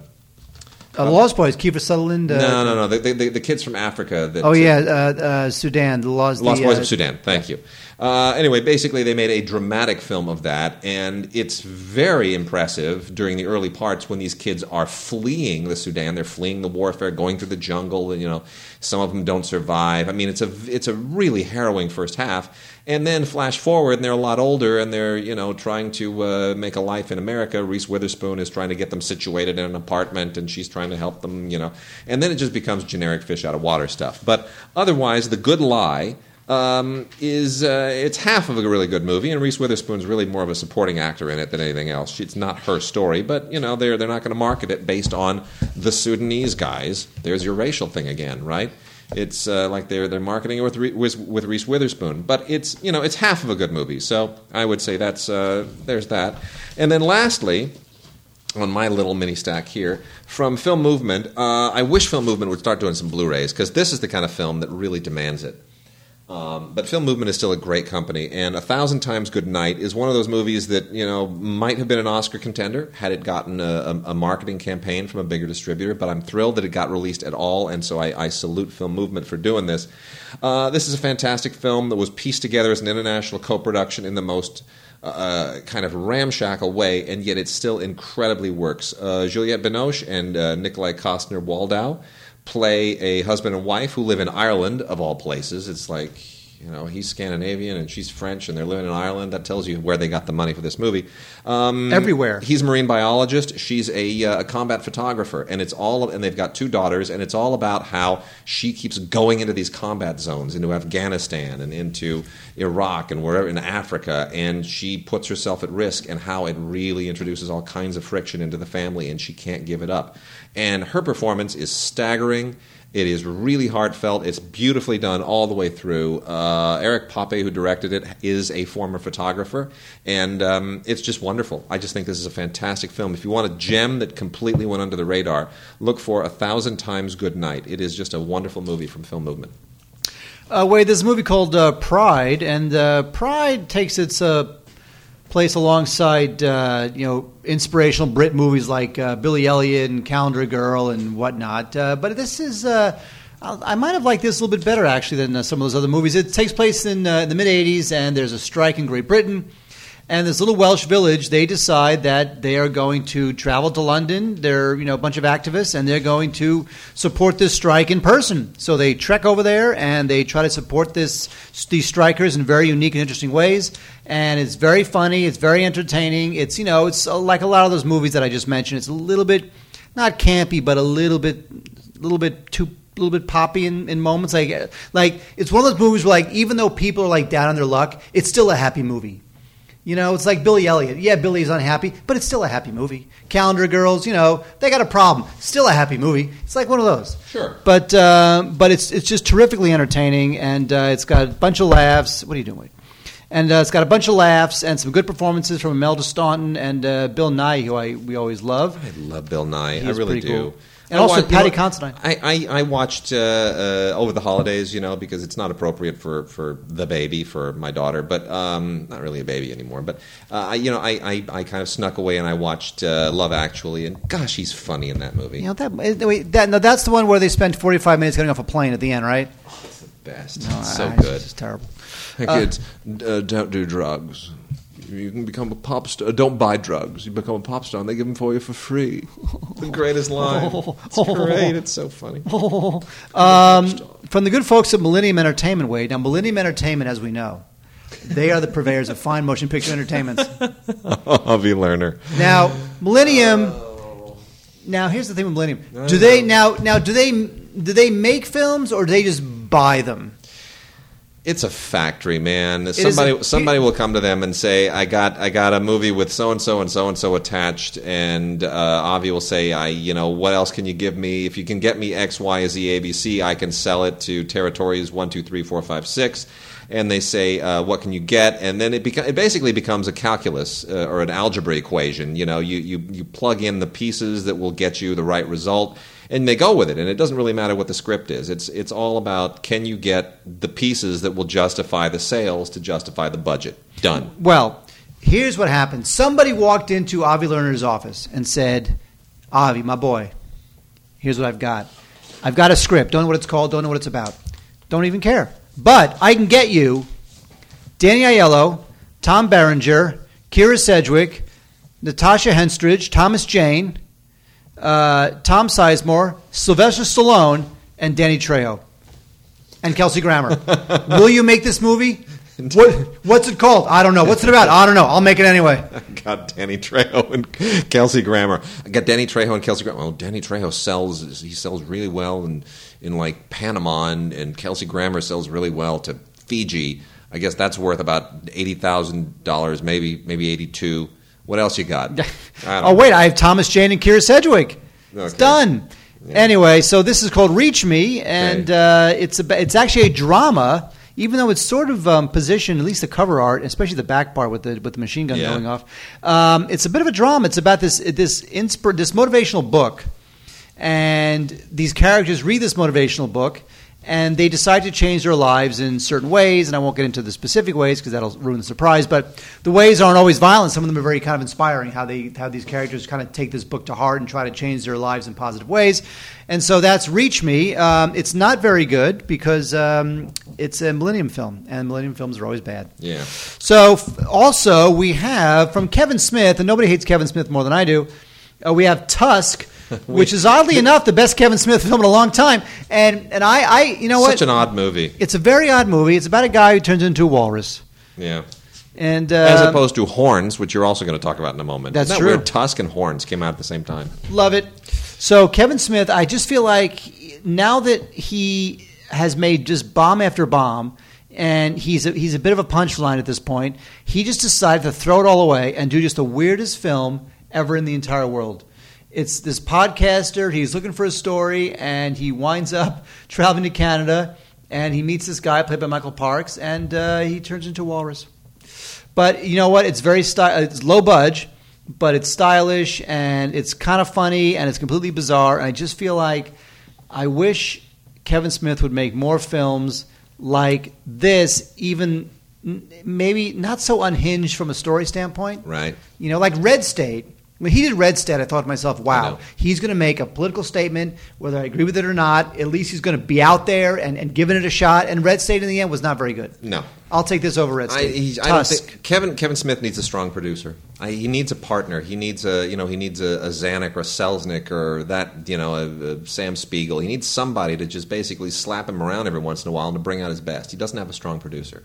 Uh, the Lost Boys, Kiefer Sutherland. Uh, no, no, no. The, the, the kids from Africa. That, Oh yeah, uh, uh, Sudan. The Lost. Lost the, Boys of Sudan. Thank you. Uh, anyway, basically, they made a dramatic film of that, and it's very impressive during the early parts when these kids are fleeing the Sudan. They're fleeing the warfare, going through the jungle, and you know, some of them don't survive. I mean, it's a it's a really harrowing first half. And then flash forward, and they're a lot older, and they're you know trying to uh, make a life in America. Reese Witherspoon is trying to get them situated in an apartment, and she's trying to help them, you know. And then it just becomes generic fish out of water stuff. But otherwise, The Good Lie um, is uh, it's half of a really good movie, and Reese Witherspoon's really more of a supporting actor in it than anything else. It's not her story, but you know they're they're not going to market it based on the Sudanese guys. There's your racial thing again, right? It's uh, like they're they're marketing it with, with with Reese Witherspoon, but it's you know it's half of a good movie. So I would say that's uh, there's that, and then lastly on my little mini stack here from Film Movement. Uh, I wish Film Movement would start doing some Blu-rays because this is the kind of film that really demands it. Um, but Film Movement is still a great company, and A Thousand Times Good Night is one of those movies that you know might have been an Oscar contender had it gotten a, a, a marketing campaign from a bigger distributor. But I'm thrilled that it got released at all, and so I, I salute Film Movement for doing this. Uh, this is a fantastic film that was pieced together as an international co-production in the most uh, kind of ramshackle way, and yet it still incredibly works. Uh, Juliette Binoche and uh, Nikolaj Coster-Waldau play a husband and wife who live in Ireland, of all places. It's like, you know, he's Scandinavian and she's French, and they're living in Ireland. That tells you where they got the money for this movie. Um, Everywhere. He's a marine biologist. She's a, uh, a combat photographer, and it's all. And they've got two daughters, and it's all about how she keeps going into these combat zones, into Afghanistan and into Iraq and wherever in Africa, and she puts herself at risk, and how it really introduces all kinds of friction into the family, and she can't give it up. And her performance is staggering. It is really heartfelt. It's beautifully done all the way through. Uh, Erik Poppe, who directed it, is a former photographer, and um, it's just wonderful. I just think this is a fantastic film. If you want a gem that completely went under the radar, look for A Thousand Times Good Night. It is just a wonderful movie from Film Movement. Uh, wait, there's a movie called uh, Pride, and uh, Pride takes its uh, place alongside uh, you know inspirational Brit movies like uh, Billy Elliot and Calendar Girl and whatnot. Uh, but this is. Uh, I might have liked this a little bit better actually than uh, some of those other movies. It takes place in uh, the mid '80s, and there's a strike in Great Britain. And this little Welsh village, they decide that they are going to travel to London. They're you know a bunch of activists, and they're going to support this strike in person. So they trek over there and they try to support this these strikers in very unique and interesting ways. And it's very funny. It's very entertaining. It's you know it's uh, like a lot of those movies that I just mentioned. It's a little bit not campy, but a little bit a little bit too a little bit poppy in, in moments. Like like it's one of those movies where like even though people are like down on their luck, it's still a happy movie. You know, it's like Billy Elliot. Yeah, Billy's unhappy, but it's still a happy movie. Calendar Girls, you know, they got a problem. Still a happy movie. It's like one of those. Sure. But uh, but it's it's just terrifically entertaining, and uh, it's got a bunch of laughs. What are you doing? Wade? And uh, it's got a bunch of laughs and some good performances from Imelda Staunton and uh, Bill Nighy, who I we always love. I love Bill Nighy. He I really do. cool. And I also wa- you Paddy know, Considine. I, I, I watched uh, uh, over the holidays, you know, because it's not appropriate for, for the baby, for my daughter, but um, not really a baby anymore. But uh, I, you know, I, I, I kind of snuck away and I watched uh, Love Actually, and gosh, he's funny in that movie. You know that, uh, wait, that no, that's the one where they spend forty five minutes getting off a plane at the end, right? It's the best. No, It's so I- good. It's just terrible. Hey, kids, uh, don't do drugs. You can become a pop star. Don't buy drugs. You become a pop star, and they give them for you for free. the greatest line. It's great. It's so funny. Um, from the good folks at Millennium Entertainment, Wade. Now, Millennium Entertainment, as we know, they are the purveyors of fine motion picture entertainments. Avi Lerner. Now, Millennium. Now, here's the thing with Millennium. Do they now? Now, do they do they make films or do they just buy them? It's a factory, man. is Somebody, a- somebody will come to them and say, "I got, I got a movie with so and so and so and so attached," and uh, Avi will say, "I, you know, what else can you give me? If you can get me X, Y, Z, ABC, I can sell it to territories one, two, three, four, five, six, and they say, uh, "What can you get?" And then it, beca- it basically becomes a calculus uh, or an algebra equation. You know, you, you you plug in the pieces that will get you the right result, and they go with it. And it doesn't really matter what the script is. It's it's all about can you get the pieces that will justify the sales to justify the budget. Done. Well, here's what happened. Somebody walked into Avi Lerner's office and said, Avi, my boy, here's what I've got. I've got a script. Don't know what it's called. Don't know what it's about. Don't even care. But I can get you Danny Aiello, Tom Berenger, Kyra Sedgwick, Natasha Henstridge, Thomas Jane, uh, Tom Sizemore, Sylvester Stallone, and Danny Trejo. And Kelsey Grammer. Will you make this movie? What, what's it called? I don't know. What's it about? I don't know. I'll make it anyway. got Danny Trejo and Kelsey Grammer. I got Danny Trejo and Kelsey Grammer. Oh, Danny Trejo sells. He sells really well in in like Panama, and, and Kelsey Grammer sells really well to Fiji. I guess that's worth about eighty thousand dollars, maybe maybe eighty two. What else you got? oh wait, I have Thomas Jane and Kyra Sedgwick. It's Okay. done. Anyway, so this is called Reach Me, and uh, it's a, it's actually a drama. Even though it's sort of um, positioned, at least the cover art, especially the back part with the with the machine gun Yeah. going off, um, it's a bit of a drama. It's about this this inspir- this motivational book, and these characters read this motivational book, and they decide to change their lives in certain ways. And I won't get into the specific ways because that'll ruin the surprise. But the ways aren't always violent. Some of them are very kind of inspiring. How they how these characters kind of take this book to heart and try to change their lives in positive ways. And so that's Reach Me. Um, it's not very good because um, it's a Millennium film, and Millennium films are always bad. Yeah. So f- also we have from Kevin Smith, and nobody hates Kevin Smith more than I do. Uh, we have Tusk, which is oddly enough the best Kevin Smith film in a long time. And and I, I you know what? Such an odd movie. it's a very odd movie. It's about a guy who turns into a walrus. Yeah. And uh, As opposed to Horns, which you're also going to talk about in a moment. That's Isn't that true. Weird? Tusk and Horns came out at the same time. Love it. So Kevin Smith, I just feel like now that he has made just bomb after bomb, and he's a, he's a bit of a punchline at this point, he just decided to throw it all away and do just the weirdest film ever in the entire world. It's this podcaster. He's looking for a story, and he winds up traveling to Canada, and he meets this guy played by Michael Parks, and uh, he turns into a walrus. But you know what? It's very sty- it's low budge, but it's stylish and it's kind of funny and it's completely bizarre. And I just feel like I wish Kevin Smith would make more films like this, even maybe not so unhinged from a story standpoint. Right. You know, like Red State. When he did Red State, I thought to myself, wow, he's going to make a political statement, whether I agree with it or not. At least he's going to be out there and, and giving it a shot. And Red State in the end was not very good. No. I'll take this over Red I, State. he, I don't think Kevin Kevin Smith needs a strong producer. I, he needs a partner. He needs a you know he needs a, a Zanuck or a Selznick or that you know a, a Sam Spiegel. He needs somebody to just basically slap him around every once in a while and to bring out his best. He doesn't have a strong producer.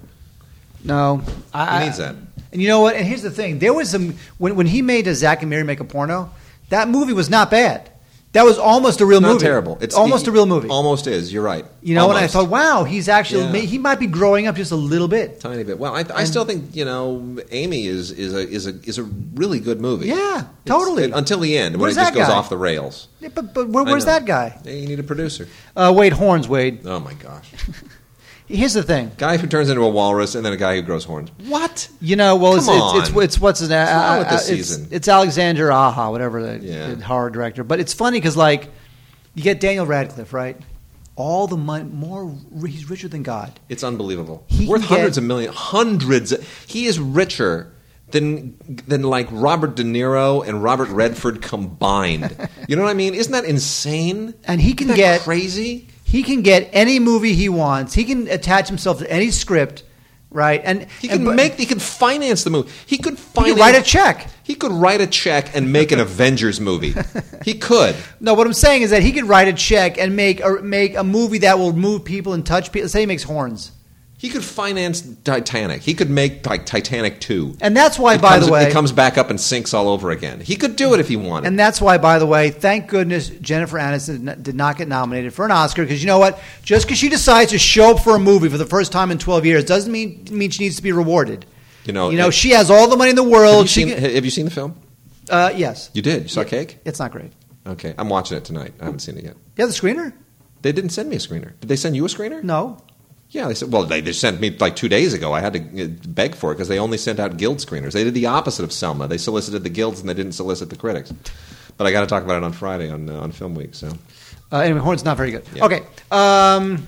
No, I, He needs that. And you know what? And here's the thing: there was some when when he made a Zack and Miri make a porno. That movie was not bad. That was almost a real Not movie. terrible. It's almost he- a real movie. Almost is. You're right. you know, and I thought, wow, he's actually Yeah. he might be growing up just a little bit. tiny bit. Well, I, I still think you know Amy is is a is a is a really good movie. Yeah, totally. it- until the end when it just that goes off the rails. Yeah, but but where, where's that guy? Yeah, you need a producer. Uh, Wade Horns. Wade. Oh my gosh, Here's the thing. guy who turns into a walrus and then a guy who grows horns. What? You know, well, it's, Come it's, it's on. it's what's his name? Wrong with Uh, this it's- season? It's, Alexandre Aja, whatever the, Yeah. the horror director. But it's funny because like you get Daniel Radcliffe, right? All the money, more he's richer than God. It's unbelievable. He Worth can get- hundreds of millions. Hundreds. He is richer than than like Robert De Niro and Robert Redford combined. you know what I mean? Isn't that insane? And he can Isn't that get- crazy. He can get any movie he wants. He can attach himself to any script, right? And He and, make. He can finance the movie. He could He finance. could write a check. He could write a check and make an Avengers movie. He could. No, what I'm saying is that he could write a check and make a, make a movie that will move people and touch people. Say he makes horns, He could finance Titanic. He could make like Titanic two. and that's why, It by comes, the way, it comes back up and sinks all over again. He could do it if he wanted. And that's why, by the way, thank goodness Jennifer Aniston did not get nominated for an Oscar because you know what? Just because she decides to show up for a movie for the first time in 12 years doesn't mean mean she needs to be rewarded. you know. you know, it- she has all the money in the world. have, you She seen, can- have you seen the film? uh, yes, You did. You saw Cake? it's not great. Okay, I'm watching it tonight. I haven't seen it yet. Yeah, the screener? They didn't send me a screener. Did they send you a screener? No. Yeah, they said. Well, they, they sent me like two days ago. I had to uh, beg for it because they only sent out guild screeners. They did the opposite of Selma. They solicited the guilds and they didn't solicit the critics. But I got to talk about it on Friday on uh, on Film Week. So Uh, anyway, Horn's not very good. Yeah. Okay. Um,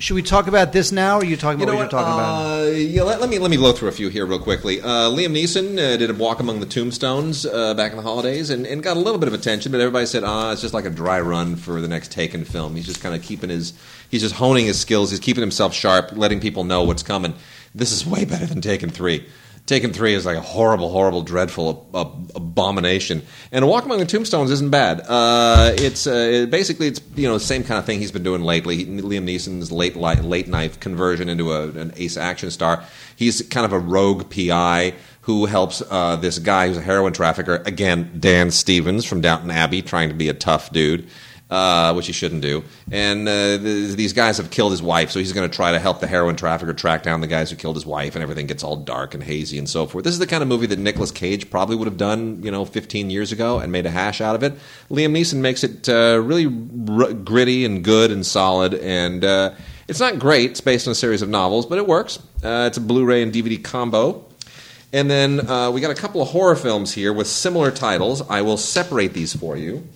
should we talk about this now, or are you talking You about know what what? you're talking about? Uh, yeah, let, let me let me blow through a few here real quickly. Uh, Liam Neeson uh, did a walk among the tombstones uh, back in the holidays and, and got a little bit of attention, but everybody said, "Ah, it's just like a dry run for the next Taken film." He's just kind of keeping his, he's just honing his skills. He's keeping himself sharp, letting people know what's coming. This is way better than Taken Three. Taken Three is like a horrible, horrible, dreadful ab- abomination. And Walk Among the Tombstones isn't bad. Uh, it's uh, basically it's you know the same kind of thing he's been doing lately. Liam Neeson's late late night conversion into a, an ace action star. He's kind of a rogue PI who helps uh, this guy who's a heroin trafficker. Again, Dan Stevens from Downton Abbey, trying to be a tough dude uh, which he shouldn't do. And uh, th- these guys have killed his wife, so he's going to try to help the heroin trafficker track down the guys who killed his wife, and everything gets all dark and hazy and so forth. This is the kind of movie that Nicolas Cage probably would have done, you know, 15 years ago and made a hash out of it. Liam Neeson makes it uh, really r- gritty and good and solid, and uh, it's not great. It's based on a series of novels, but it works. Uh, it's a Blu-ray and DVD combo. And then uh, we got a couple of horror films here with similar titles. I will separate these for you.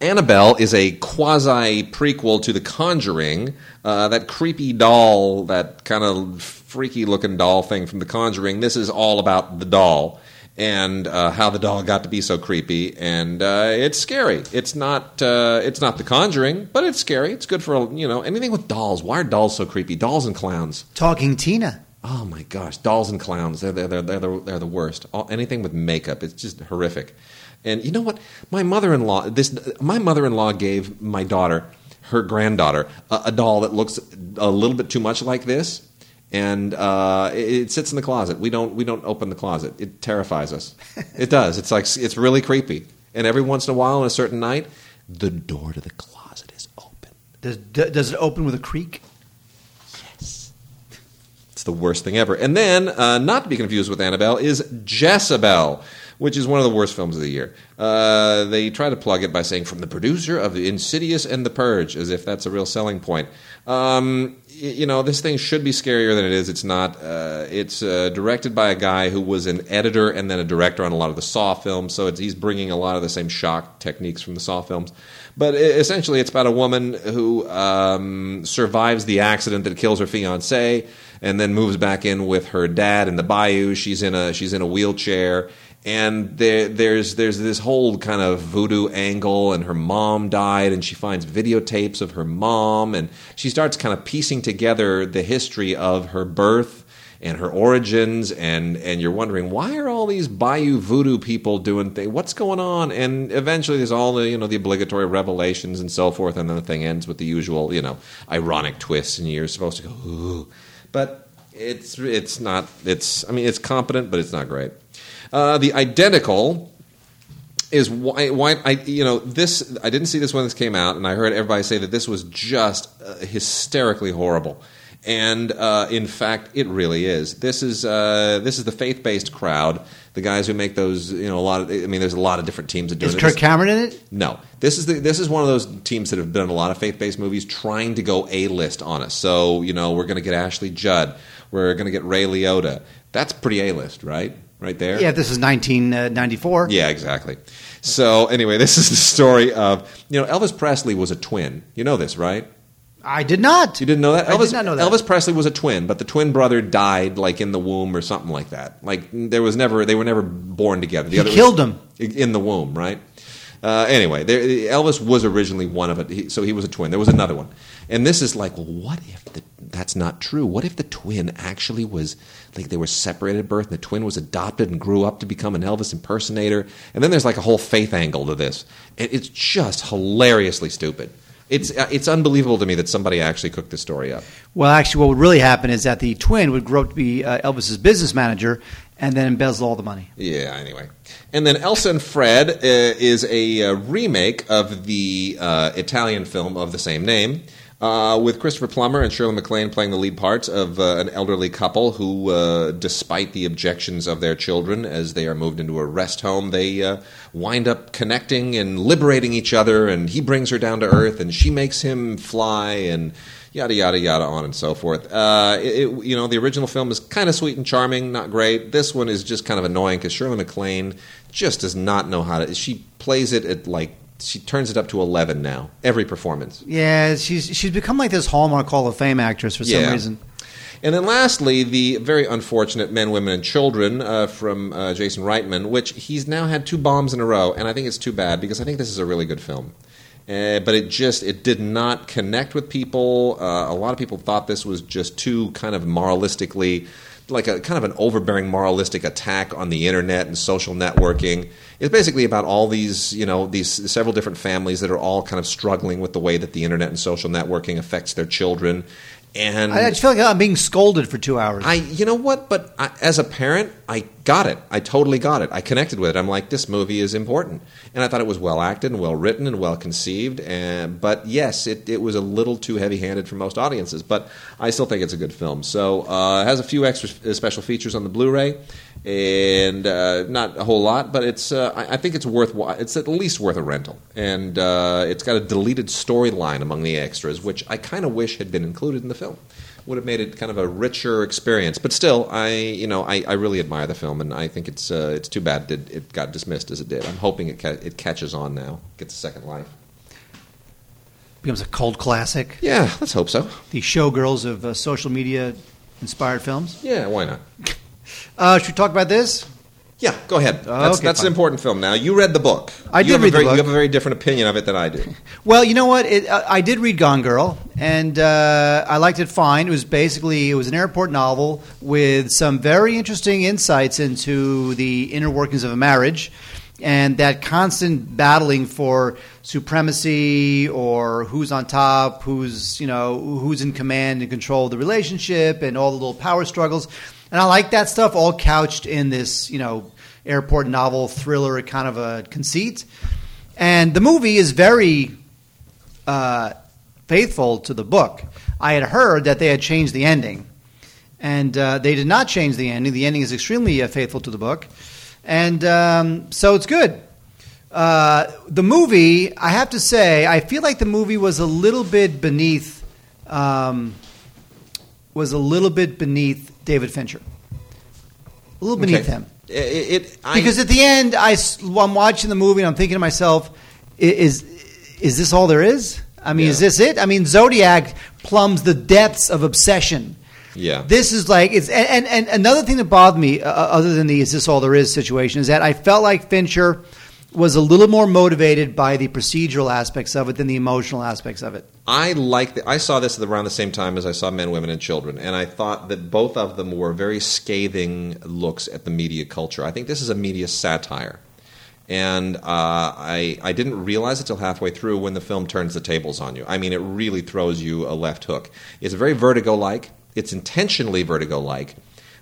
Annabelle is a quasi prequel to The Conjuring. Uh, that creepy doll, that kind of freaky looking doll thing from The Conjuring. This is all about the doll and uh, how the doll got to be so creepy. And uh, it's scary. It's not. Uh, it's not The Conjuring, but it's scary. It's good for you know anything with dolls. Why are dolls so creepy? Dolls and clowns. Talking Tina. Oh my gosh, dolls and clowns. They're, they're, they're, they're, the, they're the worst. All, anything with makeup, it's just horrific. And you know what? My mother-in-law, this, my mother-in-law gave my daughter, her granddaughter, a, a doll that looks a little bit too much like this. And uh, it, it sits in the closet. We don't we don't open the closet. It terrifies us. it does. It's like it's really creepy. And every once in a while, on a certain night, the door to the closet is open. Does, does it open with a creak? Yes. It's the worst thing ever. And then, uh, not to be confused with Annabelle, is Jessabelle, which is one of the worst films of the year. Uh, they try to plug it by saying, from the producer of The Insidious and The Purge, as if that's a real selling point. Um, you know, this thing should be scarier than it is. It's not. Uh, it's uh, directed by a guy who was an editor and then a director on a lot of the Saw films, so he's bringing a lot of the same shock techniques from the Saw films. But e- essentially, it's about a woman who um, survives the accident that kills her fiance and then moves back in with her dad in the bayou. She's in a she's in a wheelchair, and there, there's there's this whole kind of voodoo angle. And her mom died, and she finds videotapes of her mom, and she starts kind of piecing together the history of her birth and her origins and and you're wondering why are all these bayou voodoo people doing things what's going on and eventually there's all the you know the obligatory revelations and so forth and then the thing ends with the usual you know ironic twists and you're supposed to go ooh but it's it's not it's i mean it's competent but it's not great uh, the identical is why why I you know this I didn't see this when this came out and I heard everybody say that this was just uh, hysterically horrible and uh, in fact it really is this is uh, this is the faith based crowd the guys who make those you know a lot of I mean there's a lot of different teams that do Is it Kirk This- Cameron in it? no, this is the, this is one of those teams that have done a lot of faith-based movies, trying to go A list on us. So you know, we're going to get Ashley Judd, we're going to get Ray Liotta. That's pretty A list, right? Right there. Yeah, this is 1994. Yeah, exactly. So anyway, this is the story of you know Elvis Presley was a twin. You know this, right? I did not. You didn't know that? I Elvis, did not know that. Elvis Presley was a twin, but the twin brother died like in the womb or something like that. Like there was never they were never born together. The He other killed him. in the womb, right? Uh, anyway, there, Elvis was originally one of it, he, so he was a twin. There was another one, and this is like, well, what if the, that's not true? What if the twin actually was like they were separated at birth, and the twin was adopted and grew up to become an Elvis impersonator? And then there's like a whole faith angle to this. It's just hilariously stupid. It's uh, it's unbelievable to me that somebody actually cooked this story up. Well, actually, what would really happen is that the twin would grow up to be uh, Elvis's business manager and then embezzle all the money. Yeah, anyway. And then Elsa and Fred uh, is a uh, remake of the uh, Italian film of the same name. Uh, with Christopher Plummer and Shirley MacLaine playing the lead parts of uh, an elderly couple who, uh, despite the objections of their children as they are moved into a rest home, they uh, wind up connecting and liberating each other. And he brings her down to earth, and she makes him fly. And yada yada yada, on and so forth. Uh, it, it- you know, the original film is kind of sweet and charming, not great. This one is just kind of annoying because Shirley MacLaine just does not know how to. She plays it at like she turns it up to eleven now every performance. Yeah, she's she's become like this Hallmark Hall of Fame actress for some Yeah. reason. And then lastly, the very unfortunate Men, Women, and Children uh, from uh, Jason Reitman, which he's now had two bombs in a row, and I think it's too bad because I think this is a really good film. Uh, but it just it did not connect with people. Uh, a lot of people thought this was just too kind of moralistically, like a kind of an overbearing moralistic attack on the internet and social networking. It's basically about all these, you know, these several different families that are all kind of struggling with the way that the internet and social networking affects their children. And I, just feel like I'm being scolded for two hours. I, you know what? But I, as a parent, I got it. I totally got it. I connected with it. I'm like, this movie is important, and I thought it was well acted and well written and well conceived. And but yes, it, it was a little too heavy handed for most audiences. But I still think it's a good film. So uh, it has a few extra uh, special features on the Blu-ray, and uh, not a whole lot, but it's. Uh, I, I think it's worth. It's at least worth a rental, and uh, it's got a deleted storyline among the extras, which I kind of wish had been included in the film would have made it kind of a richer experience. But still, I you know I, I really admire the film, and I think it's uh, it's too bad it, it got dismissed as it did. I'm hoping it ca- it catches on now, gets a second life. becomes a cult classic. Yeah, let's hope so. The showgirls of uh, social media inspired films. Yeah, why not? Uh, should we talk about this? Yeah, go ahead. That's, Okay, that's an important film. Now you read the book. I You did read the very, book. You have a very different opinion of it than I do. Well, you know what? It, uh, I did read Gone Girl, and uh, I liked it fine. It was basically it was an airport novel with some very interesting insights into the inner workings of a marriage, and that constant battling for supremacy or who's on top, who's you know who's in command and control of the relationship, and all the little power struggles. And I like that stuff, all couched in this you know airport novel thriller kind of a conceit. And the movie is very uh, faithful to the book. I had heard that they had changed the ending, and uh, they did not change the ending. The ending is extremely uh, faithful to the book, and um, so it's good. Uh, the movie, I have to say, I feel like the movie was a little bit beneath, um, was a little bit beneath David Fincher, a little beneath Okay. him. It, it, I, Because at the end, I, am watching the movie and I'm thinking to myself, is is this all there is? I mean, is this it? I mean, Zodiac plumbs the depths of obsession. yeah. This is like it's and, and, and another thing that bothered me, uh, other than the "is this all there is" situation, is that I felt like Fincher was a little more motivated by the procedural aspects of it than the emotional aspects of it. I like. The, I saw this around the same time as I saw Men, Women, and Children, and I thought that both of them were very scathing looks at the media culture. I think this is a media satire, and uh, I I didn't realize it till halfway through when the film turns the tables on you. I mean, it really throws you a left hook. It's very Vertigo-like. It's intentionally Vertigo-like.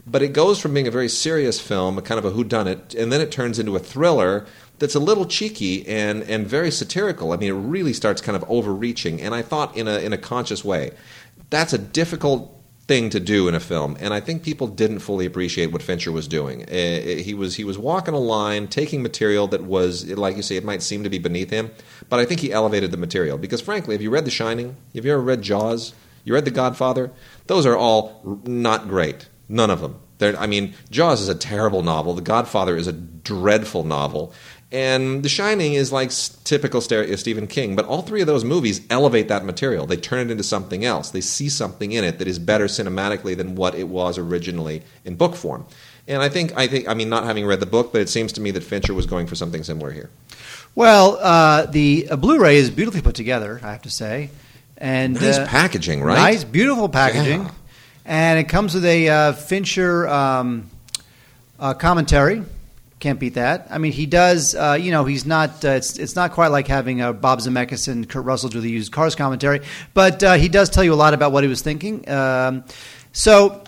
But it goes from being a very serious film, a kind of a whodunit, and then it turns into a thriller that's a little cheeky and, and very satirical. I mean, it really starts kind of overreaching, and I thought in a, in a conscious way. That's a difficult thing to do in a film, and I think people didn't fully appreciate what Fincher was doing. Uh, he was he was walking a line, taking material that was, like you say, it might seem to be beneath him, but I think he elevated the material. Because frankly, have you read The Shining? Have you ever read Jaws? You read The Godfather? Those are all not great. None of them. They're, I mean, Jaws is a terrible novel. The Godfather is a dreadful novel. And The Shining is like typical Stephen King. But all three of those movies elevate that material. They turn it into something else. They see something in it that is better cinematically than what it was originally in book form. And I think, I think, I mean, not having read the book, but it seems to me that Fincher was going for something similar here. Well, uh, the uh, Blu-ray is beautifully put together, I have to say, and Nice uh, packaging, right? Nice, beautiful packaging, Yeah. and it comes with a uh, Fincher um, uh, commentary. Can't beat that. I mean, he does. Uh, you know, he's not. Uh, it's it's not quite like having uh, Bob Zemeckis and Kurt Russell do the used cars commentary, but uh, he does tell you a lot about what he was thinking. Um, so.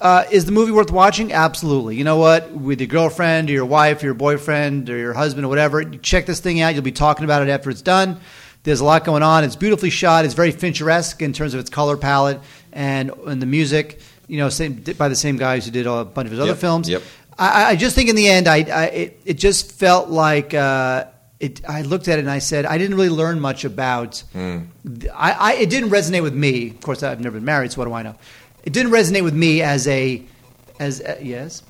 Uh, is the movie worth watching? Absolutely. You know what? With your girlfriend or your wife or your boyfriend or your husband or whatever, check this thing out. You'll be talking about it after it's done. There's a lot going on. It's beautifully shot. It's very Fincheresque in terms of its color palette and and the music. You know, same, by the same guys who did a bunch of his other films. yep. I, I just think in the end, I, I it, it just felt like uh, it, I looked at it and I said, I didn't really learn much about. Hmm. I, I, it didn't resonate with me. Of course, I've never been married, so what do I know? It didn't resonate with me as a, as uh, yes.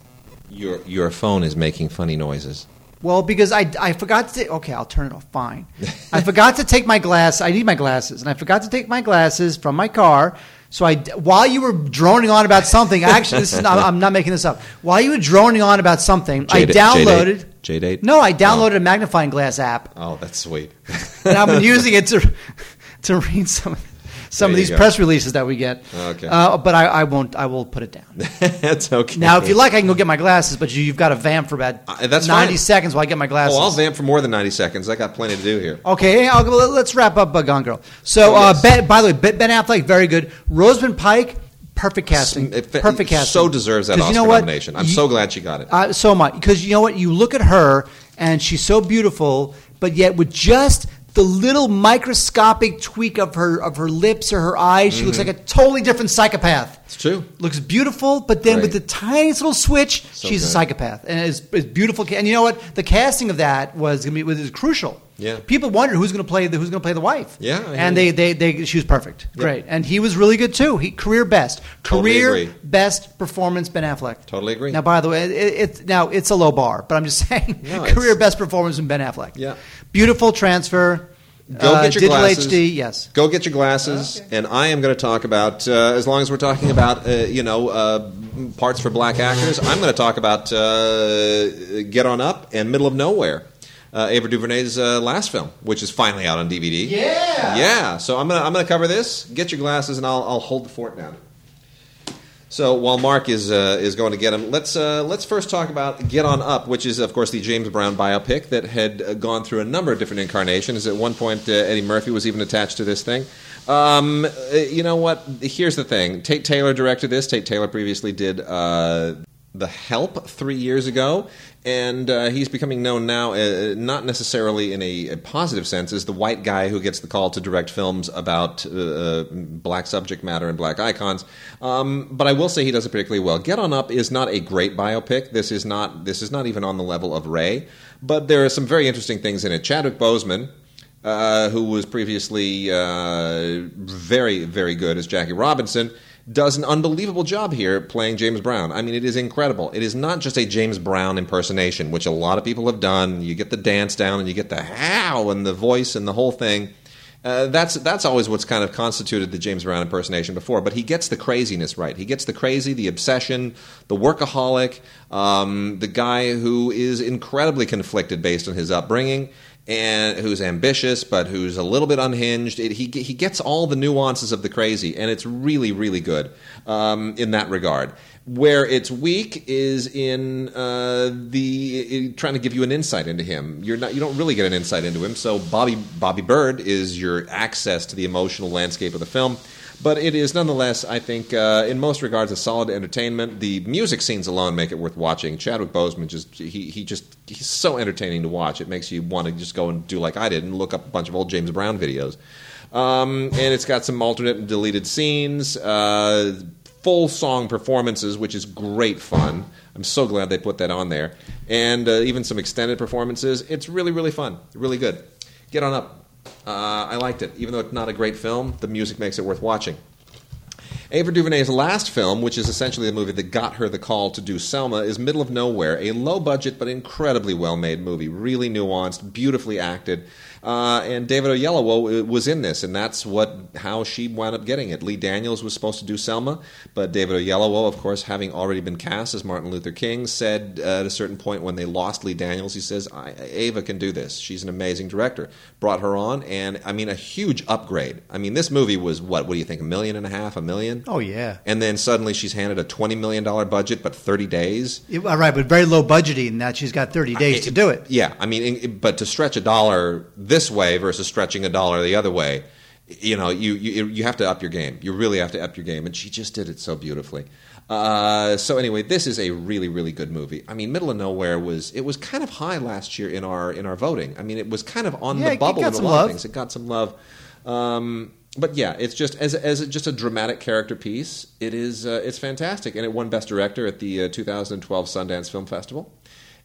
Your your phone is making funny noises. Well, because I, I forgot to. Okay, I'll turn it off. Fine. I forgot to take my glass. I need my glasses, and I forgot to take my glasses from my car. So I, while you were droning on about something, actually, this is not, I'm not making this up. While you were droning on about something, I downloaded. J-date? No, I oh. downloaded a magnifying glass app, Oh, that's sweet. and I've been using it to to read some some of these go. press releases that we get. Okay. Uh, but I, I won't. I will put it down. that's okay. Now, if you like, I can go get my glasses. But you, you've got to vamp for about Uh, that's ninety fine. seconds while I get my glasses. oh, I'll vamp for more than ninety seconds. I got plenty to do here. Okay, I'll, let's wrap up uh, Gone Girl. So, Oh, uh, yes. ben, by the way, Ben Affleck, very good. Rosamund Pike, perfect casting. It perfect casting. So deserves that Oscar you know nomination. I'm You- so glad she got it. Uh, so much because you know what? You look at her and she's so beautiful, but yet with just the little microscopic tweak of her of her lips or her eyes, she looks mm-hmm. like a totally different psychopath. it's true. Looks beautiful, but then with the tiniest little switch, So she's a psychopath, and it's, it's beautiful. And you know what? The casting of that was to be was crucial. Yeah. people wondered who's going to play the who's going to play the wife. Yeah, and they, they they she was perfect, Yeah. great, and he was really good too. He career best, career agree. best performance. Ben Affleck. Totally agree. Now, by the way, it, it's now it's a low bar, but I'm just saying, No, career best performance in Ben Affleck. Yeah. Beautiful transfer. Go uh, get your digital glasses. HD. Yes. Go get your glasses, and I am going to talk about. Uh, as long as we're talking about, uh, you know, uh, parts for black actors, I'm going to talk about uh, Get On Up and Middle of Nowhere, uh, Ava DuVernay's uh, last film, which is finally out on DVD. Yeah. yeah. So I'm gonna I'm gonna cover this. Get your glasses, and I'll I'll hold the fort down. So while Mark is uh, is going to get him, let's uh, let's first talk about Get On Up, which is of course the James Brown biopic that had uh, gone through a number of different incarnations. At one point, uh, Eddie Murphy was even attached to this thing. Um, uh, you know what? Here's the thing: Tate Taylor directed this. Tate Taylor previously did uh, The Help three years ago, and uh, he's becoming known now, uh, not necessarily in a, a positive sense, as the white guy who gets the call to direct films about uh, black subject matter and black icons. Um, but I will say he does it particularly well. Get On Up is not a great biopic. This is not. This is not even on the level of Ray. But there are some very interesting things in it. Chadwick Boseman. Uh, who was previously uh, very, very good as Jackie Robinson, does an unbelievable job here playing James Brown. I mean, it is incredible. It is not just a James Brown impersonation, which a lot of people have done. You get the dance down and you get the how and the voice and the whole thing. Uh, that's that's always what's kind of constituted the James Brown impersonation before, but he gets the craziness right. He gets the crazy, the obsession, the workaholic, um, the guy who is incredibly conflicted based on his upbringing, and who's ambitious but who's a little bit unhinged. It, he he gets all the nuances of the crazy, and it's really really good um, in that regard. Where it's weak is in uh, the in trying to give you an insight into him. You're not you don't really get an insight into him. So Bobby Bobby Byrd is your access to the emotional landscape of the film. But it is nonetheless, I think, uh, in most regards, a solid entertainment. The music scenes alone make it worth watching. Chadwick Boseman just he, he just he's so entertaining to watch. It makes you want to just go and do like I did and look up a bunch of old James Brown videos. Um, and it's got some alternate and deleted scenes, uh, full song performances, which is great fun. I'm so glad they put that on there, and uh, even some extended performances. It's really really fun, really good. Get on up. Uh, I liked it, even though it's not a great film. The music makes it worth watching. Ava DuVernay's last film, which is essentially the movie that got her the call to do Selma, is Middle of Nowhere, a low budget but incredibly well made movie. Really nuanced, beautifully acted. Uh, and David Oyelowo was in this, and that's what how she wound up getting it. Lee Daniels was supposed to do Selma, but David Oyelowo, of course, having already been cast as Martin Luther King, said uh, at a certain point when they lost Lee Daniels, he says, I, "Ava can do this. She's an amazing director." Brought her on, and I mean, a huge upgrade. I mean, this movie was what? What do you think? A million and a half? A million? Oh yeah. And then suddenly she's handed a twenty million dollar budget, but thirty days. It- all right, but very low budgeting. That she's got 30 days to do it. Yeah, I mean, in- but to stretch a dollar this way versus stretching a dollar the other way, you know, you you you have to up your game. You really have to up your game, and she just did it so beautifully. Uh, so anyway, this is a really really good movie. I mean, Middle of Nowhere was it was kind of high last year in our in our voting. I mean, it was kind of on Yeah, the bubble in a some lot love. of things. It got some love. Um, but yeah, it's just as as a, just a dramatic character piece. It is uh, it's fantastic, and it won Best Director at the uh, 2012 Sundance Film Festival.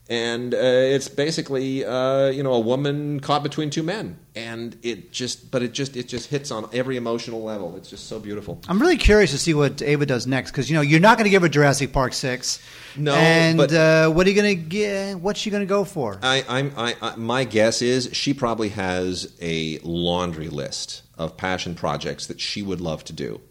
And uh, it's basically uh, you know a woman caught between two men, and it just but it just it just hits on every emotional level. It's just so beautiful. I'm really curious to see what Ava does next because you know you're not going to give her Jurassic Park six. No, and but- uh, what are you going to get? What's she going to go for? I, I'm, I, I, my guess is she probably has a laundry list of passion projects that she would love to do.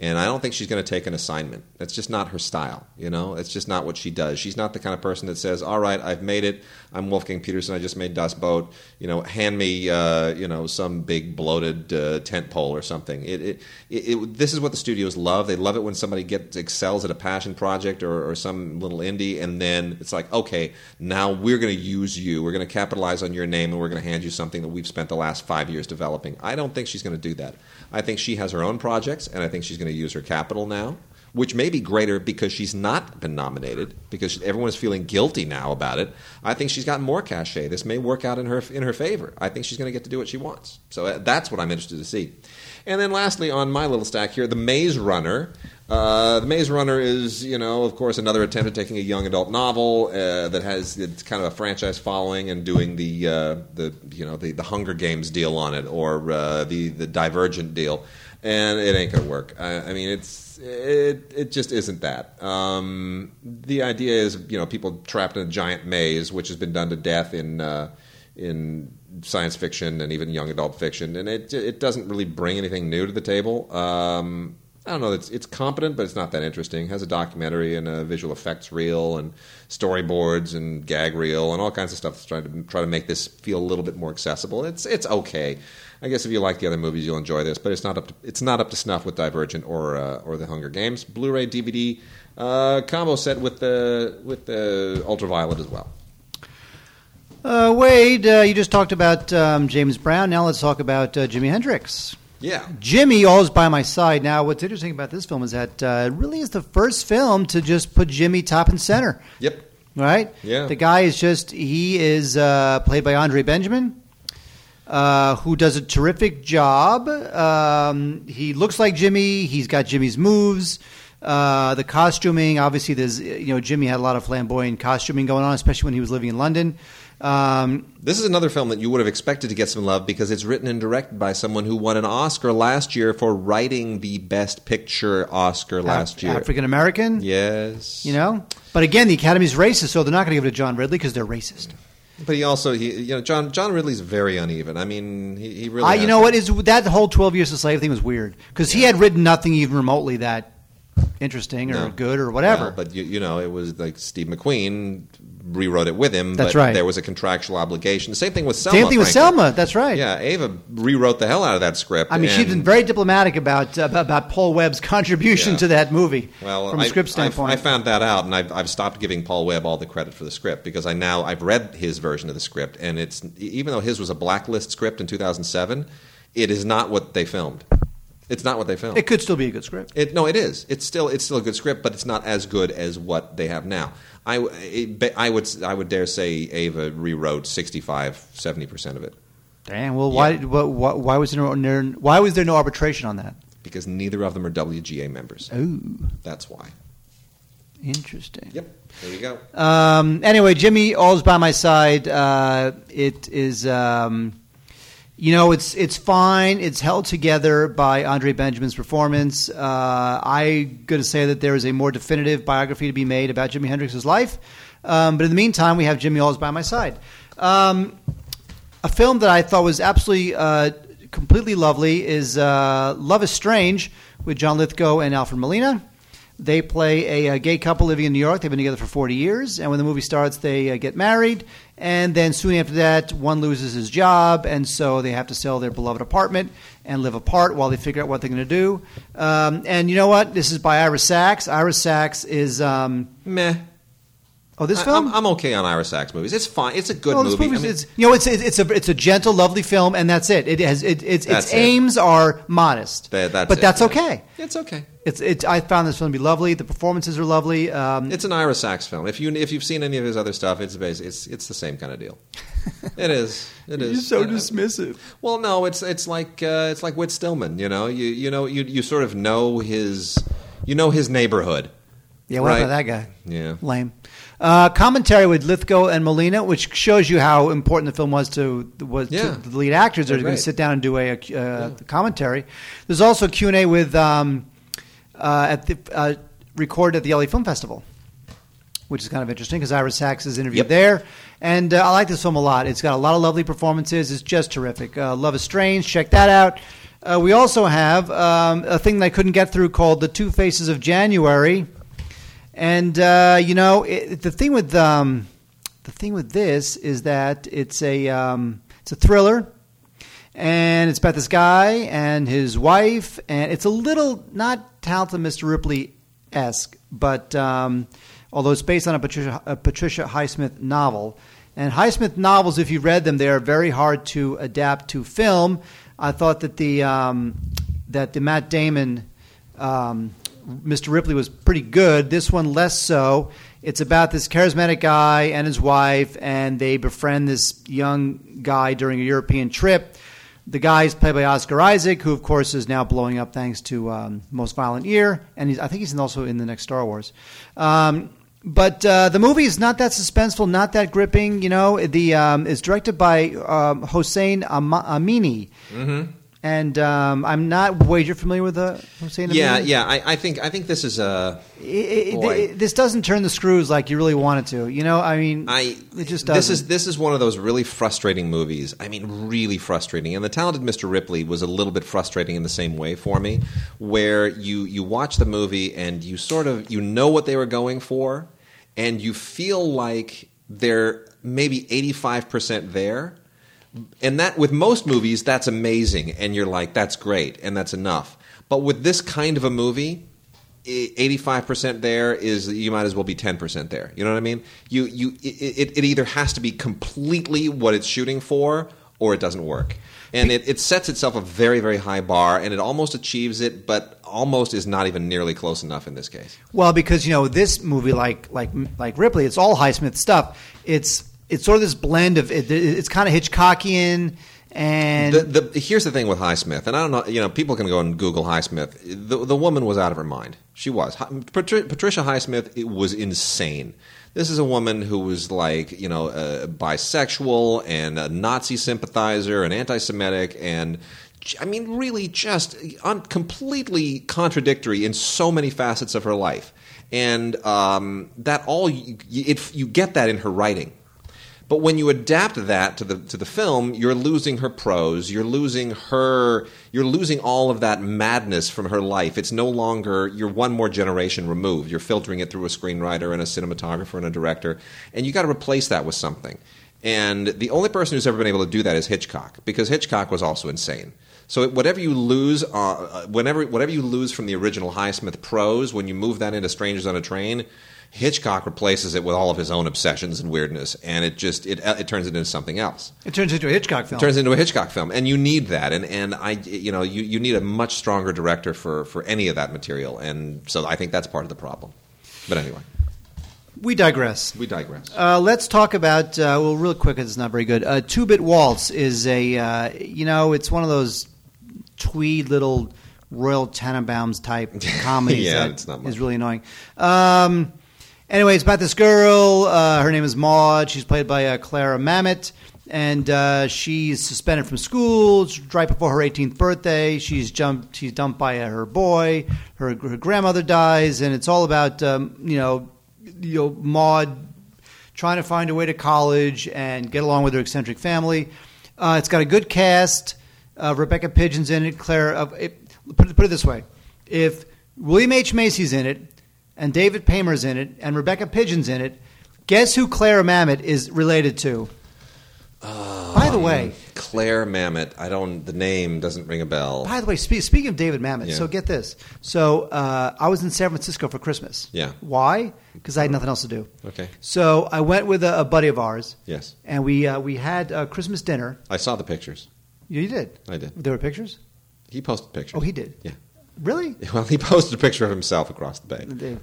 And I don't think she's going to take an assignment. That's just not her style, you know? It's just not what she does. She's not the kind of person that says, all right, I've made it. I'm Wolfgang Petersen. I just made Das Boot. You know, hand me, uh, you know, some big bloated uh, tent pole or something. It, it, it, this is what the studios love. They love it when somebody gets excels at a passion project or, or some little indie, and then it's like, okay, now we're going to use you. We're going to capitalize on your name, and we're going to hand you something that we've spent the last five years developing. I don't think she's going to do that. I think she has her own projects, and I think she's going to use her capital now which may be greater because she's not been nominated, because everyone is feeling guilty now about it. I think she's got more cachet. This may work out in her in her favor. I think she's going to get to do what she wants. So uh, that's what I'm interested to see. And then lastly, on my little stack here, the Maze Runner. Uh, the Maze Runner is, you know, of course, another attempt at taking a young adult novel uh, that has it's kind of a franchise following and doing the uh, the you know the, the Hunger Games deal on it or uh, the the Divergent deal, and it ain't gonna work. I, I mean, it's it it just isn't that. Um, the idea is, you know, people trapped in a giant maze, which has been done to death in uh, in science fiction and even young adult fiction, and it it doesn't really bring anything new to the table. Um, I don't know. It's it's competent, but it's not that interesting. It has a documentary and a visual effects reel and storyboards and gag reel and all kinds of stuff to try to try to make this feel a little bit more accessible. It's it's okay. I guess if you like the other movies, you'll enjoy this, but it's not up to, it's not up to snuff with Divergent or uh, or the Hunger Games. Blu-ray DVD uh, combo set with the with the Ultraviolet as well. Uh, Wade, uh, you just talked about um, James Brown. Now let's talk about uh, Jimi Hendrix. Yeah. Jimi, always by my side. Now, what's interesting about this film is that uh, it really is the first film to just put Jimi top and center. Yep. Right? Yeah. The guy is just, he is uh, played by Andre Benjamin, uh, who does a terrific job. Um, he looks like Jimi, he's got Jimi's moves. Uh, the costuming, obviously, there's, you know, Jimi had a lot of flamboyant costuming going on, especially when he was living in London. Um, This is another film that you would have expected to get some love because it's written and directed by someone who won an Oscar last year for writing the Best Picture Oscar last year. African American. Yes. You know? But again, the Academy's racist, so they're not going to give it to John Ridley because they're racist. But he also, he, you know, John John Ridley's very uneven. I mean, he, he really. I, you know to- what is that whole Twelve Years a Slave thing was weird because he had written nothing even remotely that interesting or No. good or whatever. Well, but you, you know, it was like Steve McQueen rewrote it with him. That's but right. There was a contractual obligation. The same thing with Selma. Same thing with frankly. Selma. That's right. Yeah, Ava rewrote the hell out of that script. I mean, she's been very diplomatic about uh, about Paul Webb's contribution Yeah. to that movie Well, from a I- script standpoint. I, found that out, and I've, I've stopped giving Paul Webb all the credit for the script because I now I've read his version of the script, and it's even though his was a blacklist script in 2007, it is not what they filmed. It's not what they filmed. it could still be a good script. It, no, it is. It's still it's still a good script, but it's not as good as what they have now. I, it, I would I would dare say Ava rewrote 65, 70 percent of it Damn. Well, why, Yeah. why why was there no, why was there no arbitration on that? because neither of them are WGA members. Oh, That's why. interesting. Yep. There you go. Um, anyway, Jimi, all's by my side. Uh, it is, um, you know, it's it's fine. It's held together by Andre Benjamin's performance. Uh, I'm going to say that there is a more definitive biography to be made about Jimi Hendrix's life. Um, but in the meantime, we have Jimi All's by my side. Um, a film that I thought was absolutely uh, completely lovely is uh, Love is Strange with John Lithgow and Alfred Molina. They play a, uh gay couple living in New York. They've been together for 40 years. And when the movie starts, they uh, get married. And then soon after that, one loses his job. And so they have to sell their beloved apartment and live apart while they figure out what they're going to do. Um, and you know what? This is by Ira Sachs. Ira Sachs is. Um, Meh. Oh, this I- film? I'm, I'm okay on Ira Sachs movies. It's fine. It's a good movie. I mean, it's, you know, it's, it's it's a it's a gentle, lovely film, and that's it. It has it, its its it. aims are modest, that- that's but it, that's yeah. okay. It's okay. It's it. I found this film to be lovely. The performances are lovely. Um, It's an Ira Sachs film. If you if you've seen any of his other stuff, it's basically it's it's the same kind of deal. it is. It is. Uh, dismissive. Well, no, it's it's like uh, it's like Whit Stillman. You know, you you know you you sort of know his you know his neighborhood. Yeah, what Right. about that guy? Yeah. Lame. Uh, commentary with Lithgow and Molina, which shows you how important the film was to was Yeah. to the lead actors. They're going to sit down and do a, uh, commentary. There's also Q and A with um, uh, at the uh, recorded at the LA Film Festival, which is kind of interesting because Ira Sachs is interviewed Yep. there. And uh, I like this film a lot. It's got a lot of lovely performances. It's just terrific. Uh, Love is Strange. Check that out. Uh, we also have um, a thing that I couldn't get through called The Two Faces of January. And uh, you know, it, the thing with um, the thing with this is that it's a um, it's a thriller, and it's about this guy and his wife, and it's a little not talented Mr. Ripley esque, but um, although it's based on a Patricia, a Patricia Highsmith novel. And Highsmith novels, if you read them, they are very hard to adapt to film. I thought that the um, that the Matt Damon um, Mr. Ripley was pretty good. This one less so. It's about this charismatic guy and his wife, and they befriend this young guy during a European trip. The guy is played by Oscar Isaac, who of course is now blowing up thanks to um, Most Violent Year, and he's, I think he's also in the next Star Wars. Um, but uh, the movie is not that suspenseful, not that gripping. You know, the um, it's directed by um, Hossein Am- Amini, and um, I'm not wager familiar with Hossein. Yeah, yeah. I, I think I think this is a. It- it- this doesn't turn the screws like you really want it to. You know, I mean, I it just this doesn't. is this is one of those really frustrating movies. I mean, really frustrating. And the talented Mr. Ripley was a little bit frustrating in the same way for me, where you you watch the movie and you sort of you know what they were going for, and you feel like they're maybe eighty five percent there. And that with most movies, that's amazing, and you're like, that's great, and that's enough. But with this kind of a movie, eighty-five percent there is you might as well be ten percent there. You know what I mean? You you it, it either has to be completely what it's shooting for, or it doesn't work. And it, it sets itself a very very high bar, and it almost achieves it, but almost is not even nearly close enough in this case. well because you know this movie, like like like Ripley, it's all Highsmith stuff. It's it's sort of this blend of it, it's kind of Hitchcockian and The, the, here's the thing with Highsmith, and I don't know, you know, people can go and Google Highsmith. The, the woman was out of her mind. She was. Patri- Patricia Highsmith it was insane. This is a woman who was like, you know, bisexual and a Nazi sympathizer and anti-Semitic and. I mean, really, just un- completely contradictory in so many facets of her life, and um, that all you, it, you get that in her writing. But when you adapt that to the to the film, you're losing her prose. You're losing her. You're losing all of that madness from her life. It's no longer. You're one more generation removed. You're filtering it through a screenwriter and a cinematographer and a director, and you got to replace that with something. And the only person who's ever been able to do that is Hitchcock, because Hitchcock was also insane. So whatever you lose, uh, whenever whatever you lose from the original Highsmith prose, when you move that into Strangers on a Train, Hitchcock replaces it with all of his own obsessions and weirdness, and it just it it turns it into something else. it turns into a Hitchcock film. It turns into a Hitchcock film, and you need that. And and I you know you, you need a much stronger director for for any of that material, and so I think that's part of the problem. But anyway, we digress. we digress. Uh, let's talk about uh, well, real quick. It's not very good. Uh, Two Bit Waltz is a uh, you know it's one of those twee little Royal Tenenbaums type comedies Yeah, that it's not much. is really annoying. Um, anyway, it's about this girl. Uh, her name is Maud. She's played by uh, Clara Mamet. And uh, she's suspended from school right before her 18th birthday. She's jumped. She's dumped by uh, her boy. Her, her grandmother dies, and it's all about um, you know, you know Maud trying to find a way to college and get along with her eccentric family. Uh, it's got a good cast. Uh, Rebecca Pidgeon's in it. Claire. It, put, it, put it this way: if William H Macy's in it, and David Paymer's in it, and Rebecca Pidgeon's in it, guess who Clara Mamet is related to? by the way, Claire Mamet. I don't. The name doesn't ring a bell. by the way, spe- speaking of David Mamet, Yeah. so get this. So uh, I was in San Francisco for Christmas. Yeah. Why? Because I had nothing else to do. Okay. So I went with a, a buddy of ours. Yes, and we uh, we had a Christmas dinner. I saw the pictures. You did. I did. There were pictures. He posted pictures. Oh, he did. Yeah. Really? Well, he posted a picture of himself across the bay.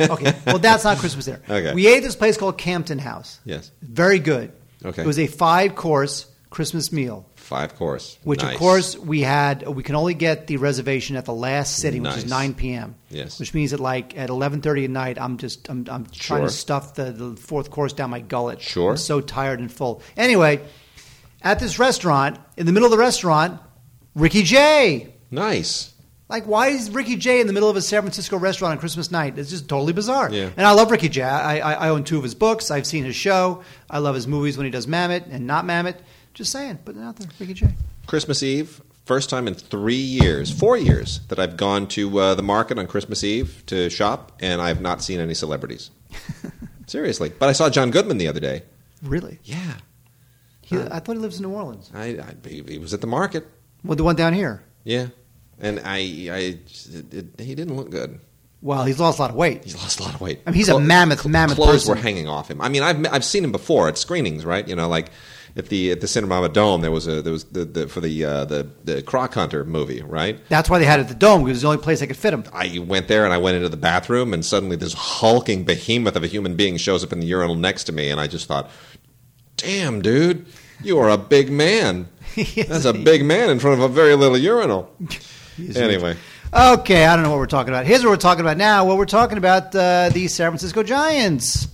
Okay. Well, that's not Christmas dinner. Okay. We ate at this place called Campton House. Yes. Very good. Okay. It was a five course Christmas meal. Five course. Which Nice. of course we had. We can only get the reservation at the last sitting, which is 9 p.m. Yes. Which means that like at 11:30 at night, I'm just I'm, I'm trying Sure. to stuff the, the fourth course down my gullet. Sure. I'm so tired and full. Anyway, at this restaurant, in the middle of the restaurant, Ricky Jay. Nice. Like, why is Ricky Jay in the middle of a San Francisco restaurant on Christmas night? It's just totally bizarre. Yeah. And I love Ricky Jay. I, I, I own two of his books. I've seen his show. I love his movies when he does Mamet and not Mamet. Just saying, putting it out there, Ricky Jay. Christmas Eve, first time in three years, four years, that I've gone to uh, the market on Christmas Eve to shop, and I've not seen any celebrities. Seriously. But I saw John Goodman the other day. Really? Yeah. He, Huh. I thought he lives in New Orleans. I, I, he he was at the market. Well, the one down here. Yeah. And I, I it, it, he didn't look good. Well, he's lost a lot of weight. He's lost a lot of weight. I mean, he's a mammoth, mammoth Clothes person. were hanging off him. I mean, I've I've seen him before at screenings, right? You know, like at the at the Cinerama Dome, there was a there was the, the for the uh, the the Croc Hunter movie, right? That's why they had it at the Dome because it's the only place they could fit him. I went there and I went into the bathroom, and suddenly this hulking behemoth of a human being shows up in the urinal next to me, and I just thought, "Damn, dude, you are a big man. That's a big man in front of a very little urinal." Anyway, Okay, I don't know what we're talking about. Here's what we're talking about now. Well, we're talking about uh, the San Francisco Giants.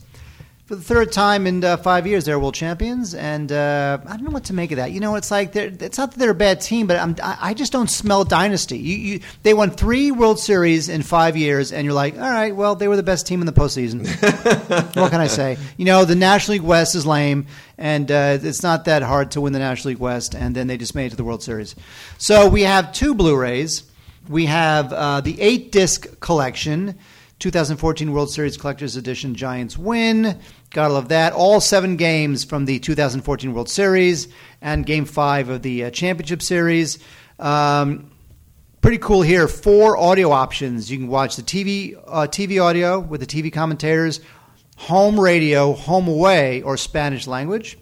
For the third time in uh, five years, they're world champions, and uh, I don't know what to make of that. You know, it's like they're, it's not that they're a bad team, but I'm, I I just don't smell dynasty. You, you, they won three World Series in five years, and you're like, all right, well, they were the best team in the postseason. what can I say? You know, the National League West is lame, and uh, it's not that hard to win the National League West, and then they just made it to the World Series. So we have two Blu-rays. We have uh, the eight disc collection, 2014 World Series Collector's Edition Giants win. Gotta love that. All seven games from the 2014 World Series and Game Five of the uh, Championship Series. Um, pretty cool here. Four audio options. You can watch the TV uh, TV audio with the TV commentators, home radio, home away, or Spanish language,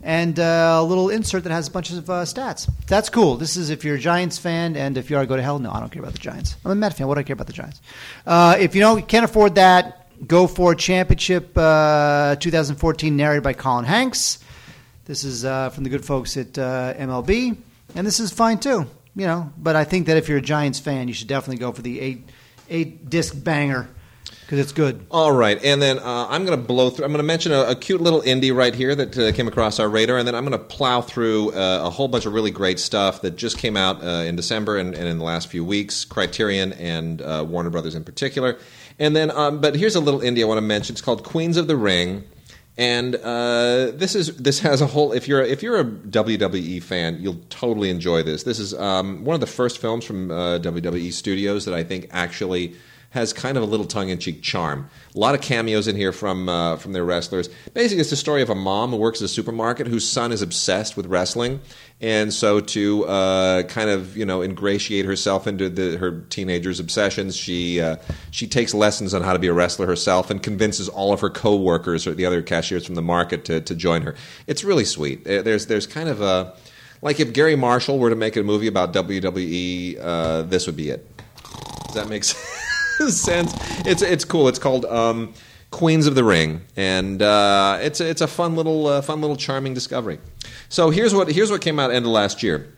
and uh, a little insert that has a bunch of uh, stats. That's cool. This is if you're a Giants fan, and if you are, go to hell. No, I don't care about the Giants. I'm a Met fan. What do I care about the Giants? Uh, if you don't can't afford that, go for Championship uh, 2014, narrated by Colin Hanks. This is uh, from the good folks at uh, MLB, and this is fine too. You know, but I think that if you're a Giants fan, you should definitely go for the eight eight disc banger because it's good. All right, and then uh, I'm going to blow through. I'm going to mention a, a cute little indie right here that uh, came across our radar, and then I'm going to plow through uh, a whole bunch of really great stuff that just came out uh, in December and, and in the last few weeks. Criterion and uh, Warner Brothers in particular, and then um, but here's a little indie I want to mention. It's called Queens of the Ring. And uh, this is this has a whole. If you're if you're a WWE fan, you'll totally enjoy this. This is um, one of the first films from uh, WWE Studios that I think actually has kind of a little tongue-in-cheek charm. A lot of cameos in here from uh, from their wrestlers. Basically, it's the story of a mom who works at a supermarket whose son is obsessed with wrestling, and so to uh, kind of you know ingratiate herself into the, her teenager's obsessions, she uh, she takes lessons on how to be a wrestler herself and convinces all of her coworkers or the other cashiers from the market to, to join her. It's really sweet. Uh, There's there's kind of a like if Gary Marshall were to make a movie about WWE, uh, this would be it. Does that make sense? It's it's cool. It's called um, Queens of the Ring, and uh, it's it's a fun little uh, fun little charming discovery. So here's what here's what came out end of last year.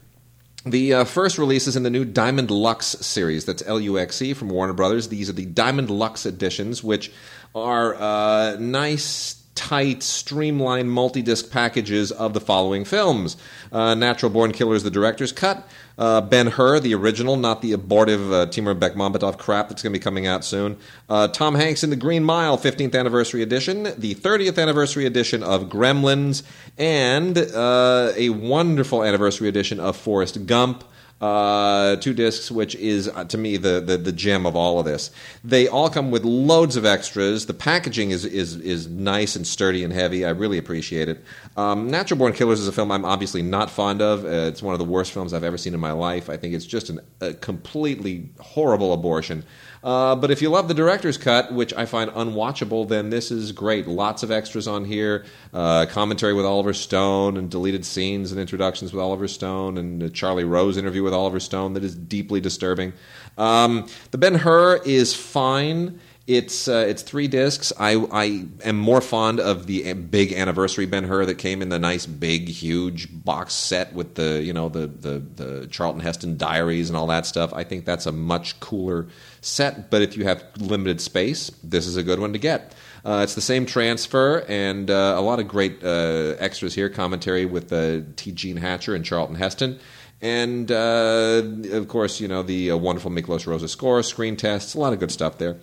The uh, first release is in the new Diamond Luxe series. That's L U X E from Warner Brothers. These are the Diamond Luxe editions, which are uh, nice, tight, streamlined multi disc packages of the following films uh, Natural Born Killers, the director's cut. Uh, ben Hur, the original, not the abortive uh, Timur Bekmambetov crap that's going to be coming out soon. Uh, Tom Hanks in The Green Mile, 15th anniversary edition. The 30th anniversary edition of Gremlins. And uh, a wonderful anniversary edition of Forrest Gump. Uh, two discs, which is uh, to me the, the the gem of all of this. They all come with loads of extras. The packaging is is is nice and sturdy and heavy. I really appreciate it. Um, Natural Born Killers is a film I'm obviously not fond of. Uh, it's one of the worst films I've ever seen in my life. I think it's just an, a completely horrible abortion. Uh, but if you love the director's cut, which I find unwatchable, then this is great. Lots of extras on here, uh, commentary with Oliver Stone, and deleted scenes and introductions with Oliver Stone, and Charlie Rose interview with Oliver Stone that is deeply disturbing. Um, the Ben Hur is fine. It's uh, it's three discs. I I am more fond of the big anniversary Ben Hur that came in the nice big huge box set with the you know the the the Charlton Heston diaries and all that stuff. I think that's a much cooler set. But if you have limited space, this is a good one to get. Uh, it's the same transfer and uh, a lot of great uh, extras here. Commentary with uh, T. Gene Hatcher and Charlton Heston. And uh, of course, you know, the wonderful Miklós Rózsa score, screen tests, a lot of good stuff there.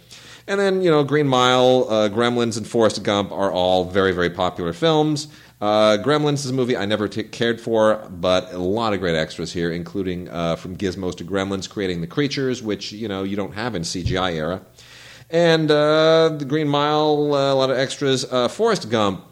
And then, you know, Green Mile, uh, Gremlins, and Forrest Gump are all very, very popular films. Uh, Gremlins is a movie I never t- cared for, but a lot of great extras here, including uh, from Gizmos to Gremlins, creating the creatures, which you know you don't have in CGI era, and uh, the Green Mile, uh, a lot of extras. Uh, Forrest Gump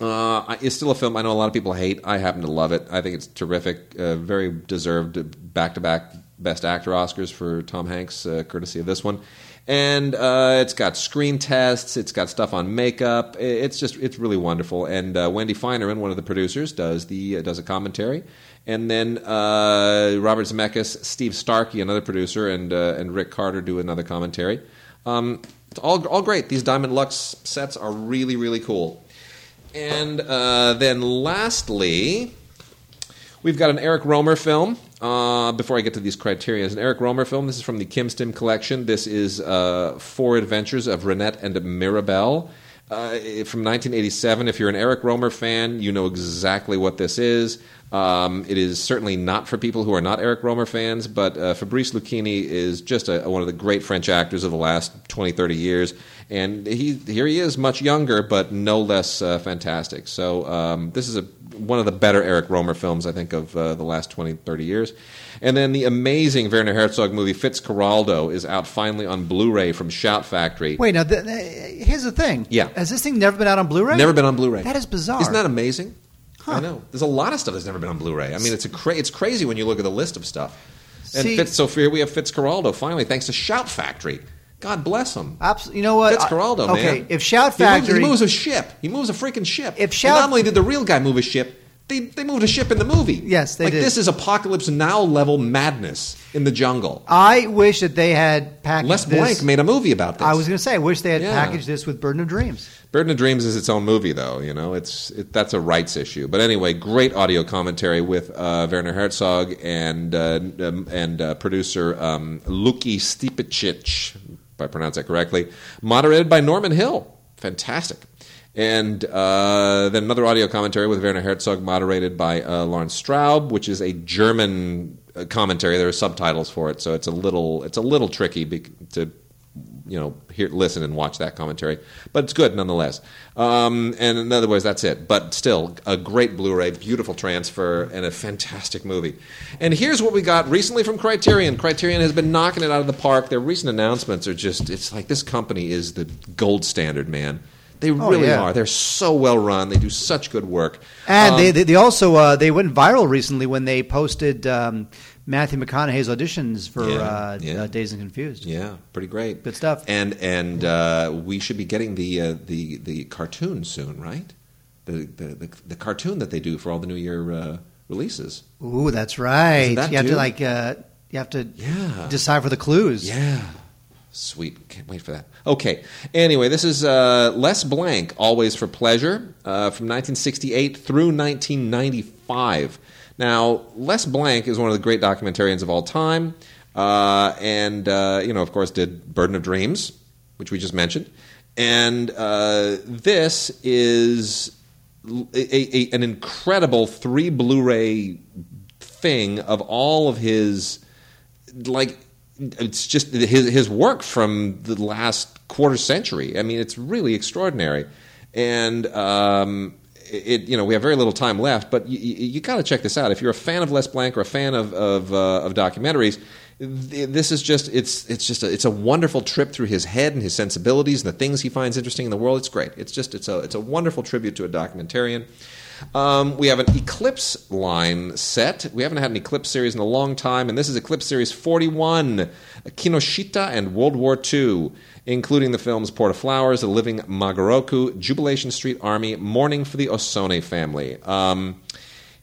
uh, is still a film I know a lot of people hate. I happen to love it. I think it's terrific. Uh, very deserved back to back Best Actor Oscars for Tom Hanks, uh, courtesy of this one. And uh, it's got screen tests. It's got stuff on makeup. It's just it's really wonderful. And uh, Wendy Finerman, one of the producers, does the uh, does a commentary. And then uh, Robert Zemeckis, Steve Starkey, another producer, and and Rick Carter do another commentary. Um, it's all all great. These Diamond Luxe sets are really really cool. And uh, then lastly, we've got an Eric Rohmer film. Uh, before I get to these criteria, it's an Eric Rohmer film. This is from the Kim Stim collection. This is uh, Four Adventures of Reinette and Mirabelle. Uh, from 1987. If you're an Eric Rohmer fan, you know exactly what this is. Um, it is certainly not for people who are not Eric Rohmer fans, but uh, Fabrice Luchini is just a, one of the great French actors of the last 20, 30 years. And he, here he is, much younger, but no less uh, fantastic. So um, this is a, one of the better Eric Rohmer films, I think, of uh, the last 20, 30 years. And then the amazing Werner Herzog movie Fitzcarraldo is out finally on Blu-ray from Shout Factory. Wait, now th- th- here's the thing. Yeah. has this thing never been out on Blu-ray? Never been on Blu-ray. That is bizarre. Isn't that amazing? Huh. I know. There's a lot of stuff that's never been on Blu-ray. I mean, it's a cra- it's crazy when you look at the list of stuff. And See- Fitz, so here we have Fitzcarraldo finally, thanks to Shout Factory. God bless him. Abs- you know what? Fitzcarraldo, man. Okay, if Shout He moves, Factory, he moves a ship. He moves a freaking ship. If And Shout- not only did the real guy move a ship, they, they moved a ship in the movie. Yes, they like, did. This is apocalypse now level madness in the jungle. I wish that they had packaged Les this. Blank made a movie about this. I was going to say, I wish they had Yeah. packaged this with Burden of Dreams. Burden of Dreams is its own movie, though. You know, it's it, that's a rights issue. But anyway, great audio commentary with uh, Werner Herzog and uh, um, and uh, producer um, Lucki Stipetić, if I pronounce that correctly, moderated by Norman Hill. Fantastic. And uh, then another audio commentary with Werner Herzog, moderated by uh, Laurens Straub, which is a German uh, commentary. There are subtitles for it, so it's a little it's a little tricky to you know hear, listen and watch that commentary, but it's good nonetheless. Um, and in other words, that's it. But still, a great Blu-ray, beautiful transfer, and a fantastic movie. And here's what we got recently from Criterion. Criterion has been knocking it out of the park. Their recent announcements are just—it's like this company is the gold standard, man. They really yeah. are. They're so well run. They do such good work. And Um, they, they, they also uh, they went viral recently when they posted um, Matthew McConaughey's auditions for Yeah, uh, yeah. uh, Dazed and Confused. Yeah, pretty great. Good stuff. And and uh, we should be getting the uh, the the cartoon soon, right? The, the the the cartoon that they do for all the New Year uh, releases. Ooh, that's right. That you have due? to like uh, you have to Yeah. decipher the clues. Yeah. Sweet. Can't wait for that. Okay. Anyway, this is uh, Les Blank, Always for Pleasure, uh, from 1968 through 1995. Now, Les Blank is one of the great documentarians of all time, uh, and, uh, you know, of course, did Burden of Dreams, which we just mentioned. And uh, this is a, a, an incredible three Blu ray thing of all of his like it's just his his work from the last quarter century. I mean, it's really extraordinary, and um, it you know we have very little time left, but you, you got to check this out if you're a fan of Les Blank or a fan of of, uh, of documentaries. th- This is just it's it's just a, it's a wonderful trip through his head and his sensibilities and the things he finds interesting in the world. It's great. It's just it's a it's a wonderful tribute to a documentarian. Um, we have an Eclipse line set. We haven't had an Eclipse series in a long time, and this is Eclipse Series 41, Kinoshita and World War II, including the films Port of Flowers, The Living Magoroku, Jubilation Street Army, Morning for the Osone Family. Um,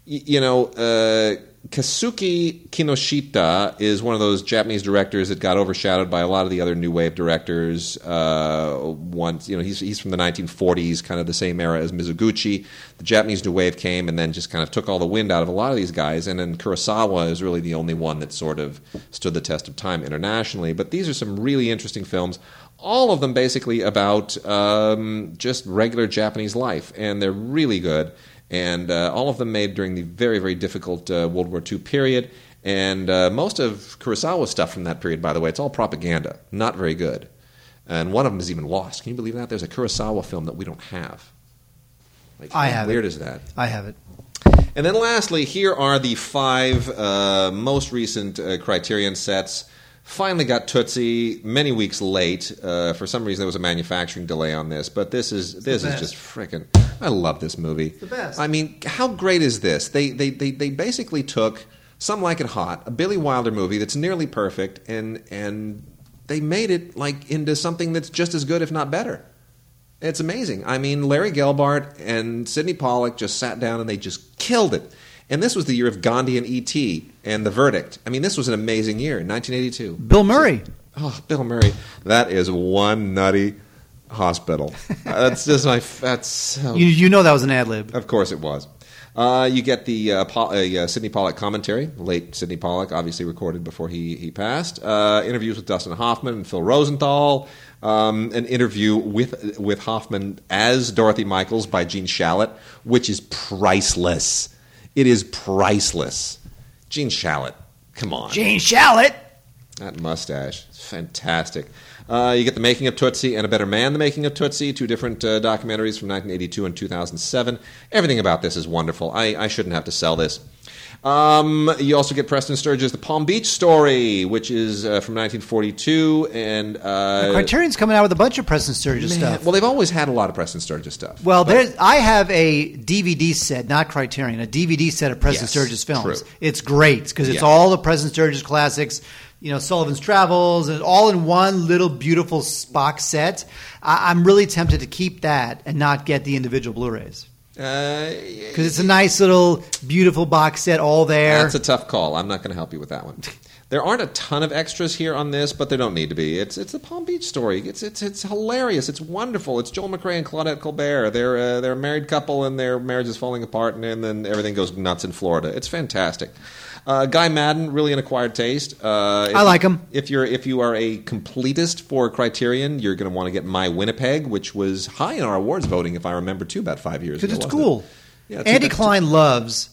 y- you know, uh, Kasuki Kinoshita is one of those Japanese directors that got overshadowed by a lot of the other new wave directors. Uh, once you know, he's he's from the 1940s, kind of the same era as Mizoguchi. The Japanese new wave came and then just kind of took all the wind out of a lot of these guys. And then Kurosawa is really the only one that sort of stood the test of time internationally. But these are some really interesting films. All of them basically about um, just regular Japanese life, and they're really good and uh, all of them made during the very, very difficult uh, World War II period. And uh, most of Kurosawa's stuff from that period, by the way, it's all propaganda, not very good. And one of them is even lost. Can you believe that? There's a Kurosawa film that we don't have. Like, I how have weird it. is that? I have it. And then lastly, here are the five uh, most recent uh, Criterion sets. Finally got Tootsie many weeks late. Uh, for some reason, there was a manufacturing delay on this, but this is this is just freaking. I love this movie. the best. I mean, how great is this? They they they, they basically took Some Like It Hot, a Billy Wilder movie that's nearly perfect, and and they made it like into something that's just as good, if not better. It's amazing. I mean, Larry Gelbart and Sydney Pollack just sat down and they just killed it. And this was the year of Gandhi and E.T. and The Verdict. I mean, this was an amazing year, 1982. Bill Murray. Oh, Bill Murray. That is one nutty hospital. Uh, that's just my. That's so. You, you know that was an ad lib. Of course it was. Uh, you get the uh, Paul, uh, Sydney Pollack commentary, late Sydney Pollack, obviously recorded before he, he passed. Uh, interviews with Dustin Hoffman and Phil Rosenthal. Um, an interview with with Hoffman as Dorothy Michaels by Gene Shalit, which is priceless. It is priceless. Gene Shalit, come on. Jane Shalit. That mustache. It's fantastic. Uh, you get The Making of Tootsie and A Better Man, The Making of Tootsie, two different uh, documentaries from 1982 and 2007. Everything about this is wonderful. I, I shouldn't have to sell this. Um, you also get Preston Sturges' The Palm Beach Story, which is uh, from 1942. And uh, Criterion's coming out with a bunch of Preston Sturges man, stuff. Well, they've always had a lot of Preston Sturges stuff. Well, there's. I have a DVD set, not Criterion, a DVD set of Preston Yes, Sturges films. true. It's great because it's Yeah. all the Preston Sturges classics. You know, Sullivan's Travels, and all in one little beautiful box set. I, I'm really tempted to keep that and not get the individual Blu-rays Uh, because it's a nice little beautiful box set all there. That's a tough call. I'm not going to help you with that one. There aren't a ton of extras here on this, but there don't need to be. It's it's a Palm Beach story. It's it's it's hilarious. It's wonderful. It's Joel McCrea and Claudette Colbert. They're uh, they're a married couple, and their marriage is falling apart, and, and then everything goes nuts in Florida. It's fantastic. Uh, Guy Maddin, really an acquired taste. Uh, I like him. If you're if you are a completist for Criterion, you're going to want to get My Winnipeg, which was high in our awards voting, if I remember too, about five years ago. because it's wasn't it? cool. Yeah, Andy Klein loves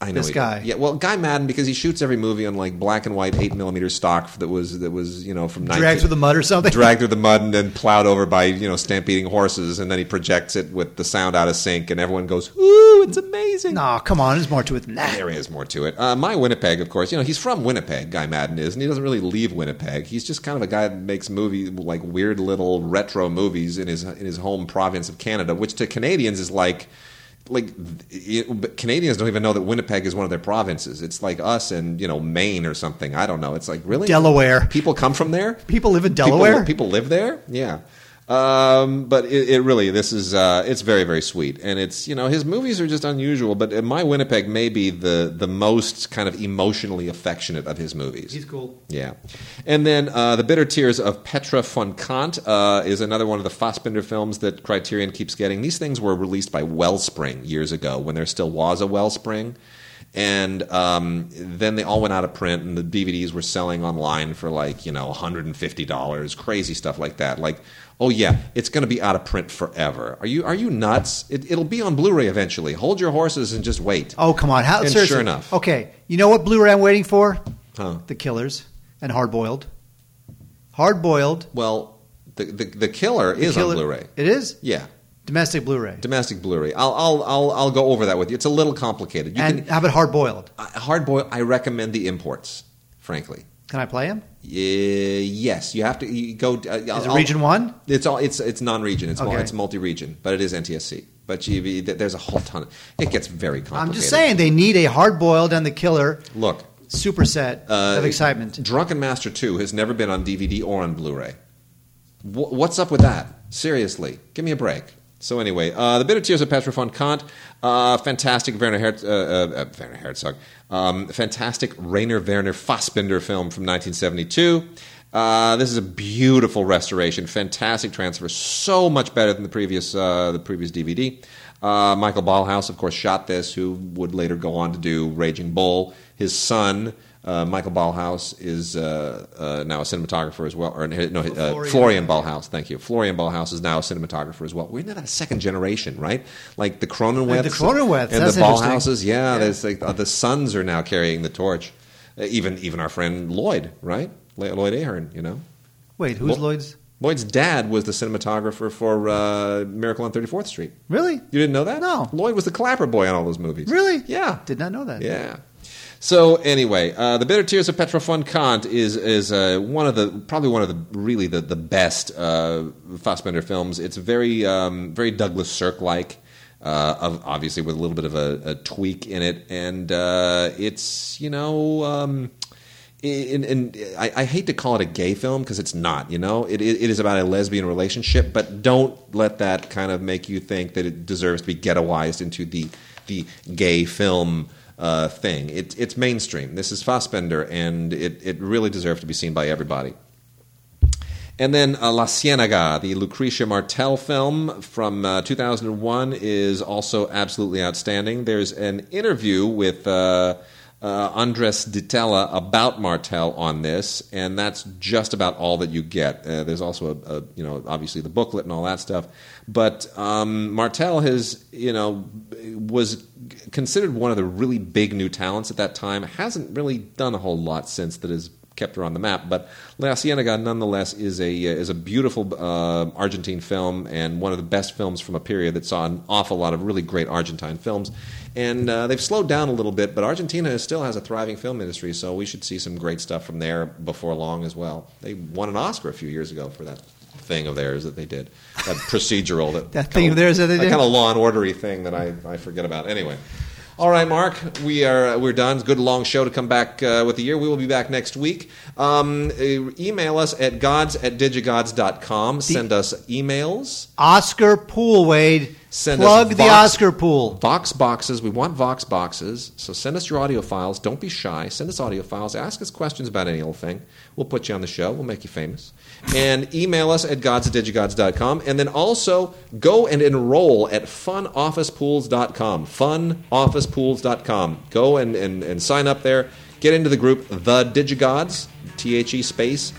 I know this guy. Yeah, well, Guy Maddin because he shoots every movie on like black and white eight millimeter stock that was that was you know from 19 dragged through the mud or something. dragged through the mud and then plowed over by you know stampeding horses, and then he projects it with the sound out of sync, and everyone goes, "Ooh, it's amazing!" No, come on, there's more to it than that. There is more to it. Uh, my Winnipeg, of course, you know he's from Winnipeg. Guy Maddin is, and he doesn't really leave Winnipeg. He's just kind of a guy that makes movies like weird little retro movies in his in his home province of Canada, which to Canadians is like like it, Canadians don't even know that Winnipeg is one of their provinces. It's like us and you know Maine or something. I don't know. It's like really Delaware. People come from there. People live in People- Delaware. People, live there. Yeah. Um, but it, it really, this is, uh, it's very, very sweet, and it's you know his movies are just unusual. But my Winnipeg may be the the most kind of emotionally affectionate of his movies. He's cool. Yeah, and then uh, the Bitter Tears of Petra von Kant uh, is another one of the Fassbinder films that Criterion keeps getting. These things were released by Wellspring years ago when there still was a Wellspring, and um, then they all went out of print, and the DVDs were selling online for like you know 150 dollars, crazy stuff like that. Like, oh yeah, it's going to be out of print forever. Are you are you nuts? It, it'll be on Blu-ray eventually. Hold your horses and just wait. Oh, come on. How, And seriously. sure enough. Okay, you know what Blu-ray I'm waiting for? Huh. The Killers and Hard Boiled. Hard Boiled. Well, the, the the killer is on Blu-ray. It is Yeah. domestic Blu-ray. Domestic Blu-ray. I'll, I'll, I'll, I'll go over that with you. It's a little complicated. You and can, how about Hard Boiled? uh, hard boil. I recommend the imports. Frankly, Can I play him? yeah, yes. You have to you go. Uh, Is it Region One? It's all. It's it's non-region. It's Okay. it's multi-region, but it is NTSC. But you, there's a whole ton. Of, it gets very complicated. I'm just saying they need a Hard Boiled and the Killer Look, superset uh, of excitement. Drunken Master Two has never been on DVD or on Blu-ray. Wh- what's up with that? Seriously, give me a break. So anyway, uh, the bitter tears of Petra von Kant, uh, fantastic Werner, Herz, uh, uh, Werner Herzog, um, fantastic Rainer Werner Fassbinder film from 1972. Uh, this is a beautiful restoration, fantastic transfer, so much better than the previous uh, the previous DVD. Uh, Michael Ballhaus, of course, shot this, who would later go on to do Raging Bull. His son, uh, Michael Ballhaus, is uh, uh, now a cinematographer as well. Or no, uh, Florian. Florian Ballhaus. Thank you. Florian Ballhaus is now a cinematographer as well. We're in that second generation, right? Like the Cronenweths, the Cronenweths, and the. Ballhauses. Yeah, Yeah. there's like uh, the sons are now carrying the torch. Uh, even even our friend Lloyd, right? Lloyd Ahern, you know. Wait, who's Lloyd's? Lloyd's dad was the cinematographer for uh, Miracle on 34th Street. Really? You didn't know that? No. Lloyd was the clapper boy on all those movies. Really? Yeah. Did not know that. Yeah. So anyway, uh, the Bitter Tears of Petra von Kant is is uh, one of the probably one of the really the the best uh, Fassbinder films. It's very um, very Douglas Sirk like. Uh, of, obviously, with a little bit of a, a tweak in it, and uh, it's you know, um, in, I, I hate to call it a gay film because it's not. You know, it, it, it is about a lesbian relationship, but don't let that kind of make you think that it deserves to be ghettoized into the the gay film uh, thing. It, it's mainstream. This is Fassbinder, and it, it really deserves to be seen by everybody. And then uh, La Ciénaga, the Lucrecia Martel film from uh, 2001, is also absolutely outstanding. There's an interview with uh, uh, Andres Di Tella about Martel on this, and that's just about all that you get. Uh, there's also a, a, you know, obviously the booklet and all that stuff. But um, Martel has, you know, was considered one of the really big new talents at that time. Hasn't really done a whole lot since that has kept her on the map. But La Ciénaga, nonetheless, is a is a beautiful uh, Argentine film and one of the best films from a period that saw an awful lot of really great Argentine films. And uh, they've slowed down a little bit, but Argentina still has a thriving film industry, so we should see some great stuff from there before long as well. They won an Oscar a few years ago for that thing of theirs that they did, that procedural that That thing of theirs that they did? kind of law and ordery thing that I, I forget about. Anyway. All right, Mark, we are we're done. It's a good long show to come back uh, with the year. We will be back next week. Um, uh, email us at gods at digigods.com. Send us emails. Oscar Pool, Wade. Send Plug us the Vox- Oscar Pool. Vox boxes. We want Vox boxes. So send us your audio files. Don't be shy. Send us audio files. Ask us questions about any old thing. We'll put you on the show. We'll make you famous. And email us at gods at digigods.com. And then also go and enroll at funofficepools.com. Funofficepools.com. Go and, and, and sign up there. Get into the group The Digigods, T H E space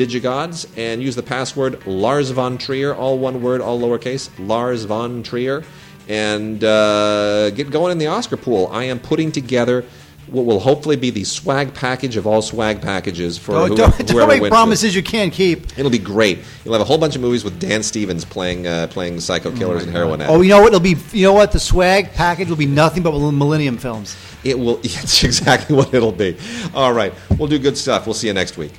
Digigods and use the password Lars von Trier, all one word, all lowercase, Lars von Trier, and uh, get going in the Oscar pool. I am putting together what will hopefully be the swag package of all swag packages for Don't, whoever, don't, don't make promises you can't keep. It'll be great. You'll have a whole bunch of movies with Dan Stevens playing uh, playing psycho killers and heroin addicts. Oh, you know what? It'll be. You know what? The swag package will be nothing but Millennium films. It will. It's exactly what it'll be. All right, we'll do good stuff. We'll see you next week.